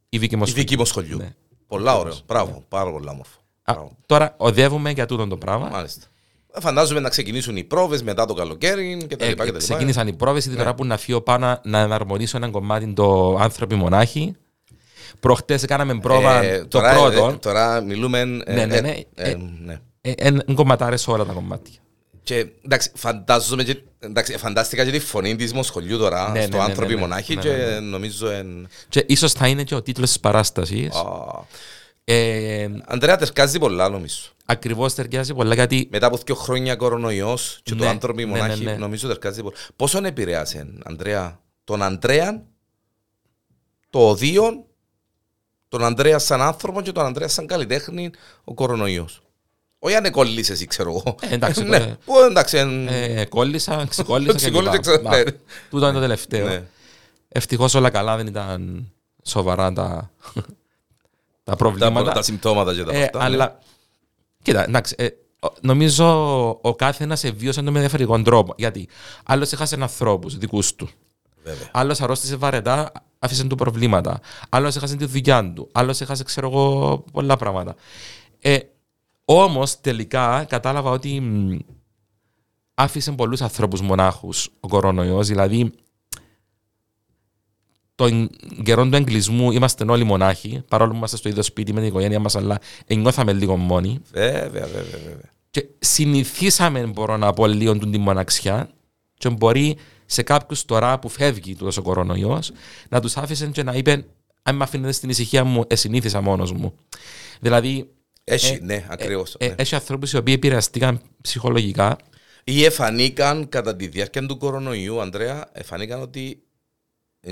Speaker 2: η Βίκη
Speaker 1: Η
Speaker 2: Μοσχογιού.
Speaker 1: δική μου σχολείου.
Speaker 2: Ναι.
Speaker 1: Πολλά ωραίο. Μπράβο. Πάρα πολύ όμορφο.
Speaker 2: Α,
Speaker 1: Μπράβο.
Speaker 2: τώρα οδεύουμε για τούτο το πράγμα.
Speaker 1: Μάλιστα. Ε, Φαντάζομαι να ξεκινήσουν οι πρόβες μετά το καλοκαίρι και τα
Speaker 2: Ε,
Speaker 1: λοιπά και τα λοιπά.
Speaker 2: ξεκίνησαν οι πρόβες, ήδη τώρα που να φύγω πάνω να εναρμονίσω ένα κομμάτι το άνθρωποι μονάχοι. Προχτές κάναμε πρόβα
Speaker 1: Ε,
Speaker 2: το
Speaker 1: τώρα,
Speaker 2: πρώτο.
Speaker 1: ε, τώρα μιλούμε. ε,
Speaker 2: Ναι, ναι,
Speaker 1: ε,
Speaker 2: ναι.
Speaker 1: ε,
Speaker 2: Ε,
Speaker 1: ναι.
Speaker 2: Ε, εν, εν κομματάρες όλα τα κομμάτια.
Speaker 1: Και εντάξει, φαντάζομαι και, εντάξει, φαντάστηκα και τη φωνή της Μοσχολιού τώρα
Speaker 2: Ναι,
Speaker 1: στο
Speaker 2: ναι, ναι,
Speaker 1: άνθρωποι
Speaker 2: ναι, ναι.
Speaker 1: μονάχοι
Speaker 2: Ναι,
Speaker 1: και
Speaker 2: ναι, ναι.
Speaker 1: νομίζω εν...
Speaker 2: Και ίσως θα είναι και ο τίτλος της παράστασης.
Speaker 1: Α,
Speaker 2: Ε,
Speaker 1: Αντρέα τερκάζει πολλά νομίζω.
Speaker 2: Ακριβώς ταιριάζει πολλά γιατί
Speaker 1: Μετά από δύο χρόνια κορονοϊός και το
Speaker 2: Ναι,
Speaker 1: άνθρωποι
Speaker 2: ναι, ναι,
Speaker 1: μονάχοι
Speaker 2: ναι.
Speaker 1: νομίζω τερκάζει πολλά. Πόσον επηρέασε, Αντρέα, τον Αντρέα, το οδείο, τον Αντρέα σαν άνθρωπο και τον Αντρέα σαν καλλιτέχνη ο κορονοϊός. Όχι αν εκολλείς εσύ, ξέρω εγώ.
Speaker 2: Ε, εντάξει, [LAUGHS]
Speaker 1: ναι,
Speaker 2: τώρα-
Speaker 1: που, εντάξει, εν-
Speaker 2: ε, κόλλησα, ξεκόλλησα.
Speaker 1: Ξεκόλλησα,
Speaker 2: και
Speaker 1: ξε-
Speaker 2: λοιπά.
Speaker 1: ναι.
Speaker 2: Μα, Τούτο είναι το τελευταίο.
Speaker 1: ναι.
Speaker 2: Ευτυχώς όλα καλά, δεν ήταν σοβαρά τα, τα
Speaker 1: τα,
Speaker 2: προβλήματα.
Speaker 1: τα συμπτώματα και τα
Speaker 2: Ε,
Speaker 1: αυτά. ναι.
Speaker 2: αλλά, κοίτα, εντάξει, ε, ο- νομίζω ο κάθε ένας εβίωσε το με διαφορετικό τρόπο. Γιατί άλλος έχασε ανθρώπους δικούς του.
Speaker 1: Βέβαια.
Speaker 2: Άλλος αρρώστησε βαρετά, άφησε του προβλήματα. Άλλος έχασε τη δουλειά του. Άλλος έχασε, ξέρω εγώ, πολλά πράγματα. Ε, Όμως τελικά κατάλαβα ότι μ, άφησε πολλούς ανθρώπους μονάχους ο κορονοϊός. Δηλαδή, τον καιρό του εγκλισμού είμαστε όλοι μονάχοι, παρόλο που είμαστε στο ίδιο σπίτι με την οικογένειά μας, αλλά νιώθαμε λίγο μόνοι.
Speaker 1: Βέβαια, βέβαια, βέβαια.
Speaker 2: Και συνηθίσαμε, μπορώ να πω, λίγο την μοναξιά. Και μπορεί σε κάποιους τώρα που φεύγει του ο κορονοϊός να τους άφησε και να είπε: Αν με αφήνετε στην ησυχία μου, εσυνήθισα μόνος μου. Δηλαδή,
Speaker 1: Έχει,
Speaker 2: Ε,
Speaker 1: ναι, ακριβώς.
Speaker 2: ε,
Speaker 1: ναι.
Speaker 2: έχει ανθρώπους οι οποίοι επηρεαστήκαν ψυχολογικά.
Speaker 1: Ή εφανήκαν κατά τη διάρκεια του κορονοϊού, Ανδρέα, εφανήκαν ότι,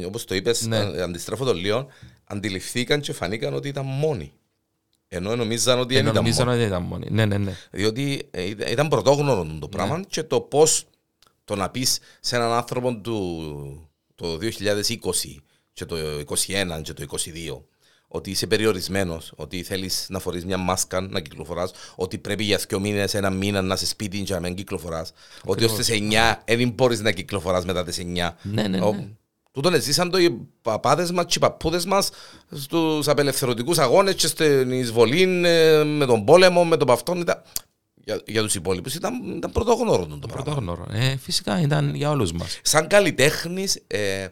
Speaker 1: όπως το είπες,
Speaker 2: Ναι.
Speaker 1: αντιστρέφω το λίγο, αντιληφθήκαν και φανήκαν ότι ήταν μόνοι. Ενώ νομίζαν ότι δεν
Speaker 2: Ενώ
Speaker 1: ήταν
Speaker 2: νομίζαν
Speaker 1: μόνοι.
Speaker 2: ότι ήταν μόνοι. Ναι, ναι, ναι.
Speaker 1: Διότι ε, ήταν- ήταν πρωτόγνωρο το πράγμα και το πώς το να πεις σε έναν άνθρωπο του το 2020 και το 2021 και το 2022 ότι είσαι περιορισμένος, ότι θέλεις να φορείς μια μάσκα να κυκλοφοράς, ότι πρέπει για δύο μήνες, ένα μήνα να είσαι σπίτι και να μην κυκλοφοράς, ότι ως τι 9 δεν μπορείς να κυκλοφοράς μετά τι 9.
Speaker 2: Ναι, ναι,
Speaker 1: Ο-
Speaker 2: ναι.
Speaker 1: Τούτον ζήσαν το οι παπάδες μας και οι παππούδες μας στους απελευθερωτικούς αγώνες και στην εισβολή ε, με τον πόλεμο, με τον παυτόν. Ήταν... Για, για τους υπόλοιπους ήταν, ήταν πρωτόγνωρο το πράγμα.
Speaker 2: Πρωτόγνωρο. Ε, φυσικά ήταν για όλους μας.
Speaker 1: Σαν καλλιτέχνης ε,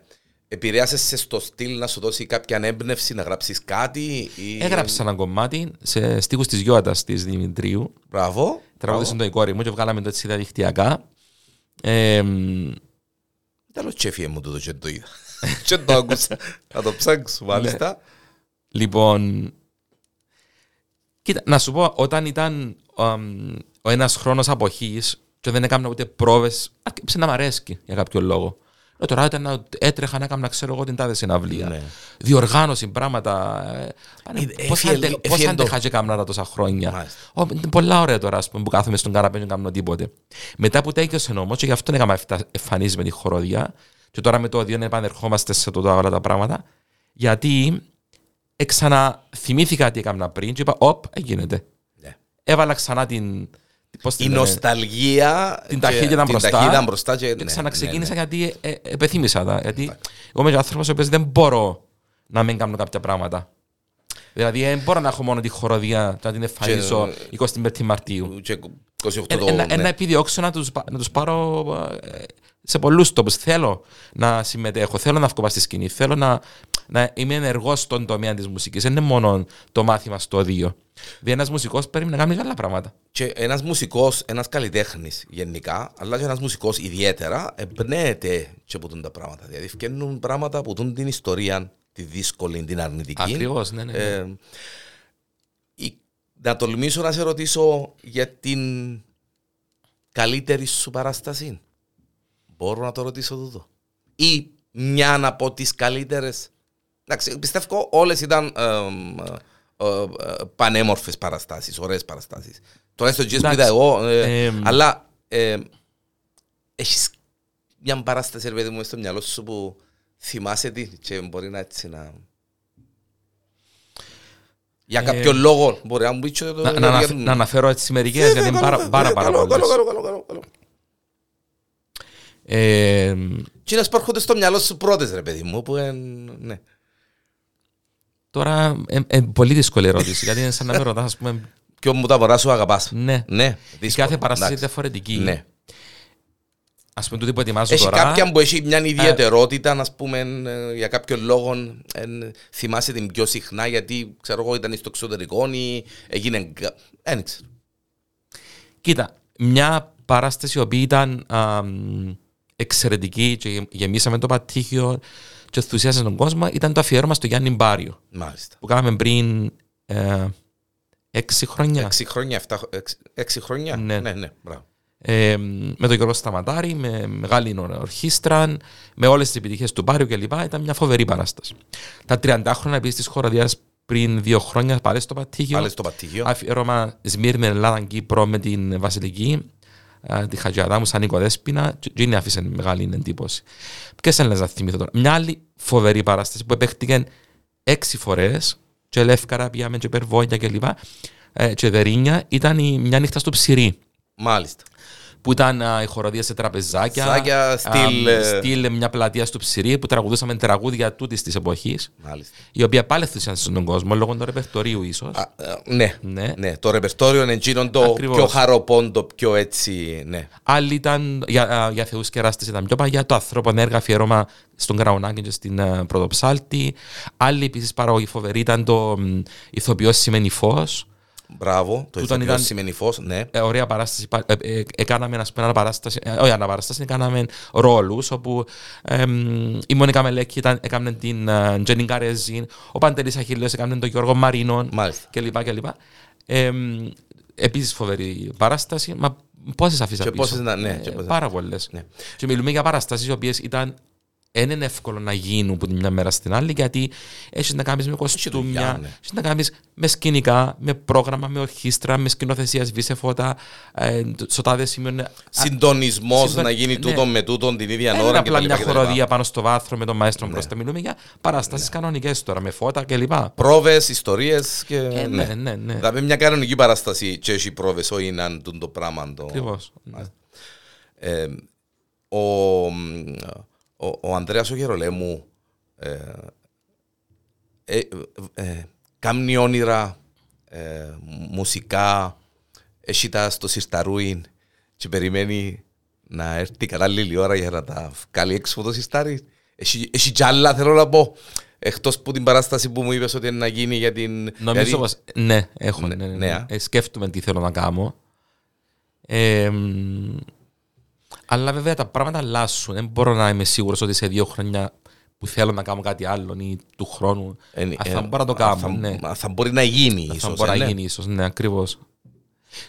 Speaker 1: επηρεάσεσαι στο στυλ να σου δώσει κάποια έμπνευση να γράψεις κάτι ή...
Speaker 2: Έγραψα ένα κομμάτι σε στίχους της Γιώτας της Δημητρίου.
Speaker 1: Μπράβο.
Speaker 2: Τραγούδισε το η κόρη μου και βγάλαμε το έτσι διαδικτυακά. Ε, μ,
Speaker 1: Ήταν ο τσέφιε μου τούτο και το είδα. [LAUGHS] και το άκουσα. [LAUGHS] Να το ψάξω μάλιστα.
Speaker 2: λοιπόν, κοίτα, να σου πω, όταν ήταν αμ, ο ένας χρόνος αποχής και δεν έκανα ούτε πρόβες, άρχισε να μ' αρέσκει για κάποιο λόγο. Ε, τώρα ήταν να έτρεχα να έκανα, ξέρω εγώ, την τάδε συναυλία.
Speaker 1: Ναι.
Speaker 2: Διοργάνωση, πράγματα. Ε, πάνε-
Speaker 1: Ε,
Speaker 2: Πώς
Speaker 1: έφυγε
Speaker 2: άντε-
Speaker 1: λίγο-
Speaker 2: πώς
Speaker 1: έφυγε το-
Speaker 2: άντεχα και έκανα τα τόσα χρόνια.
Speaker 1: Μάλιστα.
Speaker 2: Ω, είναι πολλά ωραία τώρα, ας πούμε, που κάθομαι στον καναπέ και δεν κάνω τίποτε. Μετά που τέγιωσε όμω, και γι' αυτό έκανα εμφανίσει με τη χοροδία, και τώρα με το οδείο επανερχόμαστε σε το όλα τα πράγματα, γιατί ξαναθυμήθηκα τι έκανα πριν και είπα, Οπ, γίνεται.
Speaker 1: Ναι.
Speaker 2: Έβαλα ξανά την. Πώς τη
Speaker 1: Η
Speaker 2: λένε,
Speaker 1: νοσταλγία
Speaker 2: την
Speaker 1: και
Speaker 2: ταχύτητα μπροστά.
Speaker 1: ταχύτητα μπροστά και,
Speaker 2: και
Speaker 1: ναι,
Speaker 2: ξαναξεκίνησα
Speaker 1: ναι, ναι.
Speaker 2: γιατί ε, ε, επεθύμησα τα. Γιατί εγώ είμαι άνθρωπος ο οποίος δεν μπορώ να μην κάνω κάποια πράγματα. Δηλαδή, δεν μπορώ να έχω μόνο τη χοροδία και να την εμφανίσω 25 Μαρτίου.
Speaker 1: Και 28
Speaker 2: Ε,
Speaker 1: το...
Speaker 2: ε, να- ε,
Speaker 1: ναι.
Speaker 2: να επιδιώξω να τους, πα- να τους πάρω ε, σε πολλούς τόπους. Θέλω να συμμετέχω, θέλω να βγω στη σκηνή, θέλω να, να είμαι ενεργός στον τομέα της μουσικής. Δεν είναι μόνο το μάθημα στο οδείο. Δηλαδή ένας μουσικός πρέπει να κάνει άλλα πράγματα.
Speaker 1: Και ένας μουσικός, ένας καλλιτέχνης γενικά, αλλά και ένας μουσικός ιδιαίτερα, εμπνέεται και από τούν τα πράγματα. Δηλαδή, φτιάχνουν πράγματα που τούν την ιστορία, τη δύσκολη, την αρνητική.
Speaker 2: Ακριβώς, ναι, ναι, ναι.
Speaker 1: Ε, η- να τολμήσω να σε ρωτήσω για την καλύτερη σου παράσταση. Μπορώ να το ρωτήσω τούτο. Ή μια από τις καλύτερες. Εντάξει, πιστεύω όλες ήταν εμ, ε, ε, πανέμορφες παραστάσεις, ωραίες παραστάσεις. Τουλάχιστον εκείνες που
Speaker 2: Εντάξει,
Speaker 1: είδα εγώ, ε,
Speaker 2: εμ.
Speaker 1: αλλά ε, έχεις μια παράσταση, ρε παιδί μου, μες στο μυαλό σου που θυμάσαι την και μπορεί να έτσι να... Για κάποιο λόγο μπορεί να μου πει και το...
Speaker 2: Να,
Speaker 1: για-
Speaker 2: να,
Speaker 1: για-
Speaker 2: αναφ- να αναφέρω έτσι
Speaker 1: Ε,
Speaker 2: μερικές, γιατί είναι πάρα, πάρα, πάρα
Speaker 1: Καλό,
Speaker 2: πολλές.
Speaker 1: καλό, καλό, καλό, καλό.
Speaker 2: Ε,
Speaker 1: Εκείνες που έρχονται στο μυαλό σου πρώτες, ρε παιδί μου, που εν- ναι.
Speaker 2: τώρα, ε, ε, πολύ δύσκολη ερώτηση, γιατί είναι σαν να με ρωτάς, ας πούμε,
Speaker 1: Ποιο μου τα βορρά σου αγαπάς.
Speaker 2: ναι,
Speaker 1: Ναι,
Speaker 2: η
Speaker 1: δύσκολο.
Speaker 2: κάθε παράσταση είναι
Speaker 1: εντάξει.
Speaker 2: διαφορετική.
Speaker 1: Ναι.
Speaker 2: Ας πούμε, τούτη που ετοιμάζω
Speaker 1: Έχει
Speaker 2: τώρα,
Speaker 1: κάποια που έχει μια ιδιαιτερότητα, να πούμε, ε, για κάποιο λόγο εν, θυμάσαι την πιο συχνά γιατί ξέρω εγώ ήταν στο εξωτερικό ή έγινε. κα- Δεν ξέρω.
Speaker 2: Κοίτα, μια παράσταση η οποία ήταν α, μ, εξαιρετική και γε- γεμίσαμε το πατήχιο και ενθουσίασε τον κόσμο ήταν το αφιέρωμα στο Γιάννη Μπάριο
Speaker 1: Μάλιστα.
Speaker 2: που κάναμε πριν ε, έξι χρόνια
Speaker 1: Έξι χρόνια, εφτά, έξι, έξι χρόνια.
Speaker 2: Ναι.
Speaker 1: ναι, ναι μπράβο.
Speaker 2: Ε, με τον Γιώργο Σταματάρη, με μεγάλη ορχήστρα, με όλες τις επιτυχίες του Μπάριου κλπ. Ήταν μια φοβερή παράσταση. Τα 30 χρόνια επίσης της χωροδιάς πριν δύο χρόνια πάλι στο πατήχιο.
Speaker 1: Πάλι στο πατήγιο.
Speaker 2: Αφιέρωμα Σμύρνη, Ελλάδα, Κύπρο με την Βασιλική, α, τη Χατζιαδάμου σαν οικοδέσποινα, και εκείνη άφησε μεγάλη εντύπωση. Ποιες άλλες να θυμηθώ τώρα. Μια άλλη φοβερή παράσταση που επέχτηκε έξι φορές, και Λεύκαρα πήγαμε και Περβόγια και λοιπά, ε, και Δερίνια, ήταν η μια νύχτα στο Ψηρή
Speaker 1: Μάλιστα.
Speaker 2: Που ήταν α, η χοροδία σε τραπεζάκια.
Speaker 1: Τραπεζάκια, στυλ,
Speaker 2: α,
Speaker 1: ε,
Speaker 2: στυλ μια πλατεία στο Ψηρή που τραγουδούσαμε τραγούδια τούτης της εποχής,
Speaker 1: Μάλιστα.
Speaker 2: η οποία πάλι ενθουσιάστηκε τον κόσμο λόγω του ρεπερτορίου ίσως.
Speaker 1: Α, ε, ναι.
Speaker 2: Ναι.
Speaker 1: ναι. Το ρεπερτόριο είναι εκείνο το
Speaker 2: Ακριβώς.
Speaker 1: πιο χαροπόντο, πιο έτσι. Ναι.
Speaker 2: Άλλοι ήταν για, α, για θεούς και ράστες ήταν πιο παλιά, το ανθρώπων έργα αφιερώμα στον Κραουνάκη και στην α, Πρωτοψάλτη. Άλλοι επίσης παραγωγή φοβερή ήταν το ηθοποιός σημαίνει φως.
Speaker 1: Μπράβο. Το
Speaker 2: Τούτον
Speaker 1: ηθοποιός
Speaker 2: ήταν-
Speaker 1: σημαίνει φως. Ναι.
Speaker 2: Ε, ωραία παράσταση. πα- Ε, ε, έκαναμε ας πούμε, αναπαράσταση, ε, όχι αναπαράσταση, έκαναμε ρόλους όπου εμ, η Μονίκα Μελέκη ήταν, έκαμε την ε, Τζένιν Καρέζιν, ο Παντελής Αχιλέος έκαμε τον Γιώργο Μαρίνον
Speaker 1: Μάλιστα.
Speaker 2: κλπ. κλπ. Εμ, επίσης φοβερή παράσταση. Μα πόσες αφήσα
Speaker 1: Και
Speaker 2: πίσω;
Speaker 1: πόσες να- ναι,
Speaker 2: Ε,
Speaker 1: και πόσες-
Speaker 2: πάρα πολλές.
Speaker 1: Ναι.
Speaker 2: Και μιλούμε για παραστάσεις οι οποίες ήταν δεν είναι εύκολο να γίνουν από την μια μέρα στην άλλη γιατί έχεις να κάνεις με κοστούμια,
Speaker 1: δουλειά, ναι.
Speaker 2: έχεις να κάνεις με σκηνικά, με πρόγραμμα, με ορχήστρα, με σκηνοθεσία σβήσε φώτα. Ε, στο τάδε σημείο είναι.
Speaker 1: Συντονισμός
Speaker 2: συντον-
Speaker 1: να γίνει
Speaker 2: ναι.
Speaker 1: τούτο με τούτον την ίδια
Speaker 2: Δεν
Speaker 1: ώρα.
Speaker 2: είναι
Speaker 1: και
Speaker 2: απλά
Speaker 1: τα λοιπά
Speaker 2: μια
Speaker 1: και τα λοιπά.
Speaker 2: χοροδία πάνω στο βάθρο με τον μαέστρο μπροστά. Μιλούμε για παραστάσεις κανονικές τώρα με φώτα κλπ.
Speaker 1: Πρόβες, ιστορίες και.
Speaker 2: Ε,
Speaker 1: ναι.
Speaker 2: ναι, ναι, ναι.
Speaker 1: Δηλαδή μια κανονική παράσταση και έχει πρόβες, όχι είναι αν τούτο το πράγμα. Το...
Speaker 2: Ακριβώς.
Speaker 1: Ε, ο, ο, ο Ανδρέας ο Γερολέμου ε, ε, ε, ε, κάνει όνειρα ε, μουσικά έχει τα στο Σιρταρούιν και περιμένει να έρθει η κατάλληλη ώρα για να τα βγάλει έξω από το Σιρτάρι έχει, έχει κι άλλα θέλω να πω εκτός που την παράσταση που μου είπες ότι είναι να γίνει για την
Speaker 2: Νομίζω
Speaker 1: γιατί-
Speaker 2: πως. Ναι, έχω. Ναι,
Speaker 1: Ναι,
Speaker 2: ναι,
Speaker 1: ναι,
Speaker 2: ναι.
Speaker 1: α.
Speaker 2: Ε, σκέφτομαι τι θέλω να κάνω. Ε, μ, αλλά βέβαια τα πράγματα αλλάσουν. Δεν μπορώ να είμαι σίγουρος ότι σε δύο χρόνια που θέλω να κάνω κάτι άλλο ή του χρόνου.
Speaker 1: Ε,
Speaker 2: α,
Speaker 1: ε,
Speaker 2: θα μπορώ να το
Speaker 1: α,
Speaker 2: κάνω.
Speaker 1: θα,
Speaker 2: ναι.
Speaker 1: α, θα μπορεί να γίνει
Speaker 2: θα
Speaker 1: ίσως
Speaker 2: μπορεί
Speaker 1: ε,
Speaker 2: να
Speaker 1: ναι.
Speaker 2: γίνει ίσως. Ναι, ακριβώς.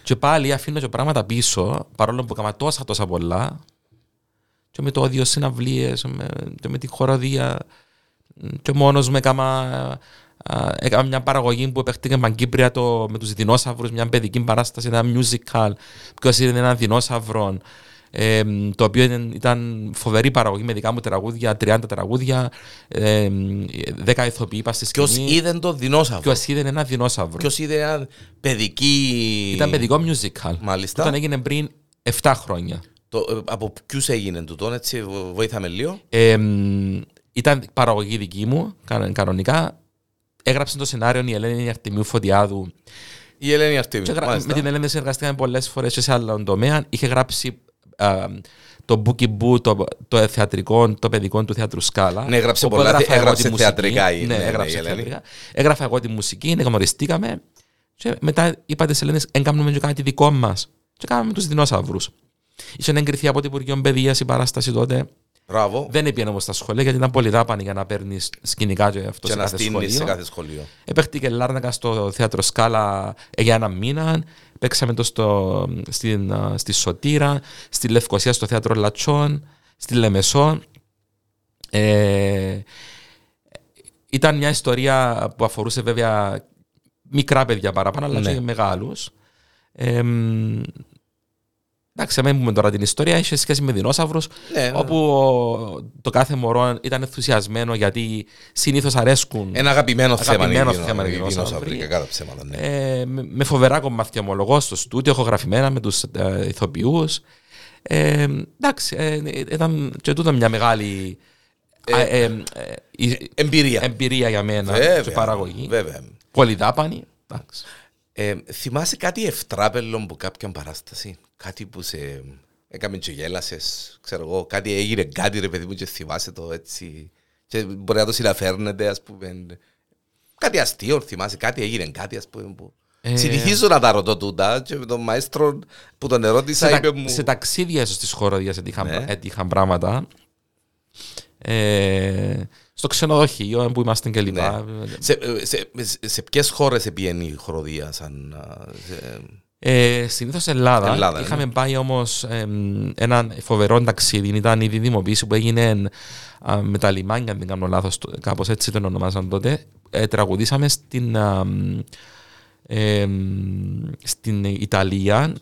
Speaker 2: Και πάλι αφήνω και πράγματα πίσω, παρόλο που έκανα τόσα τόσα πολλά. Και με το όδιο συναυλίες, με, και με τη χοροδία. Και μόνος μου έκανα, α, έκανα μια παραγωγή που επέχτηκε Μαγκύπρια το, με τους δεινόσαυρους, μια παιδική παράσταση, ένα musical. Ποιος είναι ένα δεινόσαυρο. Ε, το οποίο ήταν, ήταν φοβερή παραγωγή με δικά μου τραγούδια, 30 τραγούδια, ε, 10 ηθοποιοί είπα στη
Speaker 1: Ποιος
Speaker 2: σκηνή.
Speaker 1: είδε το δεινόσαυρο;
Speaker 2: Ποιος είδε ένα δεινόσαυρο.
Speaker 1: Ποιος είδε ένα παιδική.
Speaker 2: Ήταν παιδικό musical.
Speaker 1: Μάλιστα.
Speaker 2: Όταν έγινε πριν 7 χρόνια.
Speaker 1: Το, ε, από ποιους έγινε τούτο, έτσι, βο- βοήθαμε λίγο.
Speaker 2: Ε, μ, ήταν παραγωγή δική μου, κα- κανονικά. Έγραψε το σενάριο η Ελένη Αρτεμίου Φωτιάδου.
Speaker 1: Η Ελένη Αρτέμι.
Speaker 2: Και γρα-
Speaker 1: μάλιστα.
Speaker 2: με την Ελένη συνεργαστήκαμε πολλές φορές και σε άλλον τομέα. Είχε γράψει α, το Bookie Boo, το, το θεατρικό, το παιδικό του θεάτρου Σκάλα.
Speaker 1: Ναι, έγραψε
Speaker 2: όπου
Speaker 1: πολλά,
Speaker 2: έγραφα εγώ
Speaker 1: έγραψε
Speaker 2: τη μουσική.
Speaker 1: θεατρικά η-
Speaker 2: Ναι,
Speaker 1: ναι,
Speaker 2: έγραψε
Speaker 1: η Ελένη.
Speaker 2: θεατρικά. Έγραφα εγώ τη μουσική, γνωριστήκαμε. Και μετά είπατε σε Ελένη, έγκαμνουμε και κάτι δικό μας. Και κάναμε τους δεινόσαυρους. Είχε εγκριθεί από το Υπουργείο Παιδείας η παράσταση τότε.
Speaker 1: Μπράβο.
Speaker 2: Δεν έπιανε όμως στα σχολεία γιατί ήταν πολύ δάπανη για να παίρνεις σκηνικά και αυτό
Speaker 1: Και
Speaker 2: σε
Speaker 1: να
Speaker 2: κάθε
Speaker 1: στείλει σε
Speaker 2: σχολείο.
Speaker 1: κάθε σχολείο.
Speaker 2: Επέχτηκε Λάρνακα στο θέατρο Σκάλα ε, για ένα μήνα. Παίξαμε το στο, στην, α, στη Σωτήρα, στη Λευκοσία στο θέατρο Λατσόν, στη Λεμεσό. Ε, ήταν μια ιστορία που αφορούσε βέβαια μικρά παιδιά παραπάνω, αλλά
Speaker 1: Ναι.
Speaker 2: και μεγάλους. Ε, μ, εντάξει, μην πούμε τώρα την ιστορία, είχε σχέση με δεινόσαυρους,
Speaker 1: Ναι,
Speaker 2: όπου ο- το κάθε μωρό ήταν ενθουσιασμένο γιατί συνήθως αρέσκουν
Speaker 1: Ένα αγαπημένο,
Speaker 2: Αγαπημένο
Speaker 1: θέμα
Speaker 2: θέμα
Speaker 1: είναι οι
Speaker 2: είναι οι
Speaker 1: δεινόσαυροι,
Speaker 2: δεινόσαυροι.
Speaker 1: κακά τα ψέματα. Ναι.
Speaker 2: ε, με, με φοβερά κομμάτια ομολογώ στο στούντιο, ηχογραφημένα με τους ε, ηθοποιούς. Ε, εντάξει, ε, ήταν και τούτο μια μεγάλη
Speaker 1: Ε,
Speaker 2: α, ε, ε, η-
Speaker 1: Εμπειρία.
Speaker 2: εμπειρία για μένα
Speaker 1: Βέβαια,
Speaker 2: και παραγωγή.
Speaker 1: Βέβαια.
Speaker 2: Πολυδάπανη. εντάξει.
Speaker 1: Ε, θυμάσαι κάτι ευτράπελο από κάποια παράσταση, κάτι που σε έκαμε και γέλασες, ξέρω εγώ, κάτι έγινε κάτι ρε παιδί μου και θυμάσαι το έτσι και μπορεί να το συναφέρνετε ας πούμε. Κάτι αστείο θυμάσαι, κάτι έγινε κάτι ας πούμε που...
Speaker 2: Ε,
Speaker 1: Συνηθίζω να τα ρωτώ τούτα και με τον μαέστρο που τον ερώτησα
Speaker 2: σε,
Speaker 1: είπε
Speaker 2: τα,
Speaker 1: μου...
Speaker 2: σε ταξίδια ίσως της χωροδιάς έτυχαν,
Speaker 1: Ναι.
Speaker 2: έτυχαν πράγματα. Ε, στο ξενοδοχείο που είμαστε και λοιπά.
Speaker 1: Σε, σε, σε, σε ποιες χώρες επίενει η χοροδία σαν... α, σε-
Speaker 2: Ε, Συνήθως Ελλάδα.
Speaker 1: Ελλάδα,
Speaker 2: Είχαμε πάει όμως ένα φοβερό ταξίδι. Ήταν η διδημοποίηση που έγινε α, με τα λιμάνια, αν δεν κάνω λάθος, κάπως έτσι τον ονομάζαν τότε. Ε, τραγουδήσαμε στην, α, μ, ε, μ, στην Ιταλία.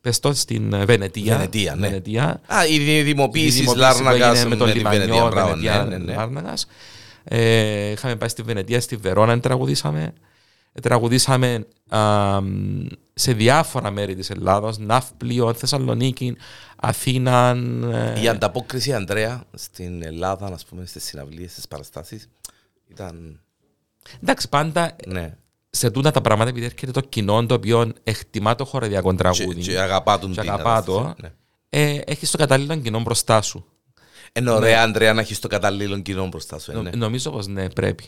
Speaker 2: Πες το, στην Βενετία.
Speaker 1: Βενετία, ναι.
Speaker 2: Βενετία.
Speaker 1: Α, η δημοποίηση
Speaker 2: Η δημοποίηση
Speaker 1: Λάρνακας
Speaker 2: που έγινε με το
Speaker 1: τη Βενετία,
Speaker 2: λιμανιό
Speaker 1: μπράβο,
Speaker 2: Βενετία,
Speaker 1: ναι, ναι, ναι.
Speaker 2: Λάρνακας. Ε, είχαμε πάει στη Βενετία, στη Βερόνα τραγουδήσαμε. Ε, τραγουδήσαμε α, μ, σε διάφορα μέρη της Ελλάδος, Ναύπλιο, Θεσσαλονίκη, Αθήνα. ε,
Speaker 1: Η ανταπόκριση, Ανδρέα, στην Ελλάδα, να πούμε, στις συναυλίες, στις παραστάσεις, ήταν...
Speaker 2: Εντάξει, πάντα
Speaker 1: Ναι.
Speaker 2: σε τούτα τα πράγματα επειδή έρχεται το κοινό το οποίο εκτιμά το χορεδιακό
Speaker 1: Και,
Speaker 2: τραγούδι
Speaker 1: και αγαπά τον
Speaker 2: και
Speaker 1: την
Speaker 2: αγαπά το,
Speaker 1: κατάσταση, ναι.
Speaker 2: ε, έχεις το κατάλληλο κοινό μπροστά σου.
Speaker 1: Είναι ωραία, Ανδρέα, να έχεις το κατάλληλο κοινό μπροστά σου. ε,
Speaker 2: Νο-
Speaker 1: ναι.
Speaker 2: Νομίζω πως ναι, πρέπει.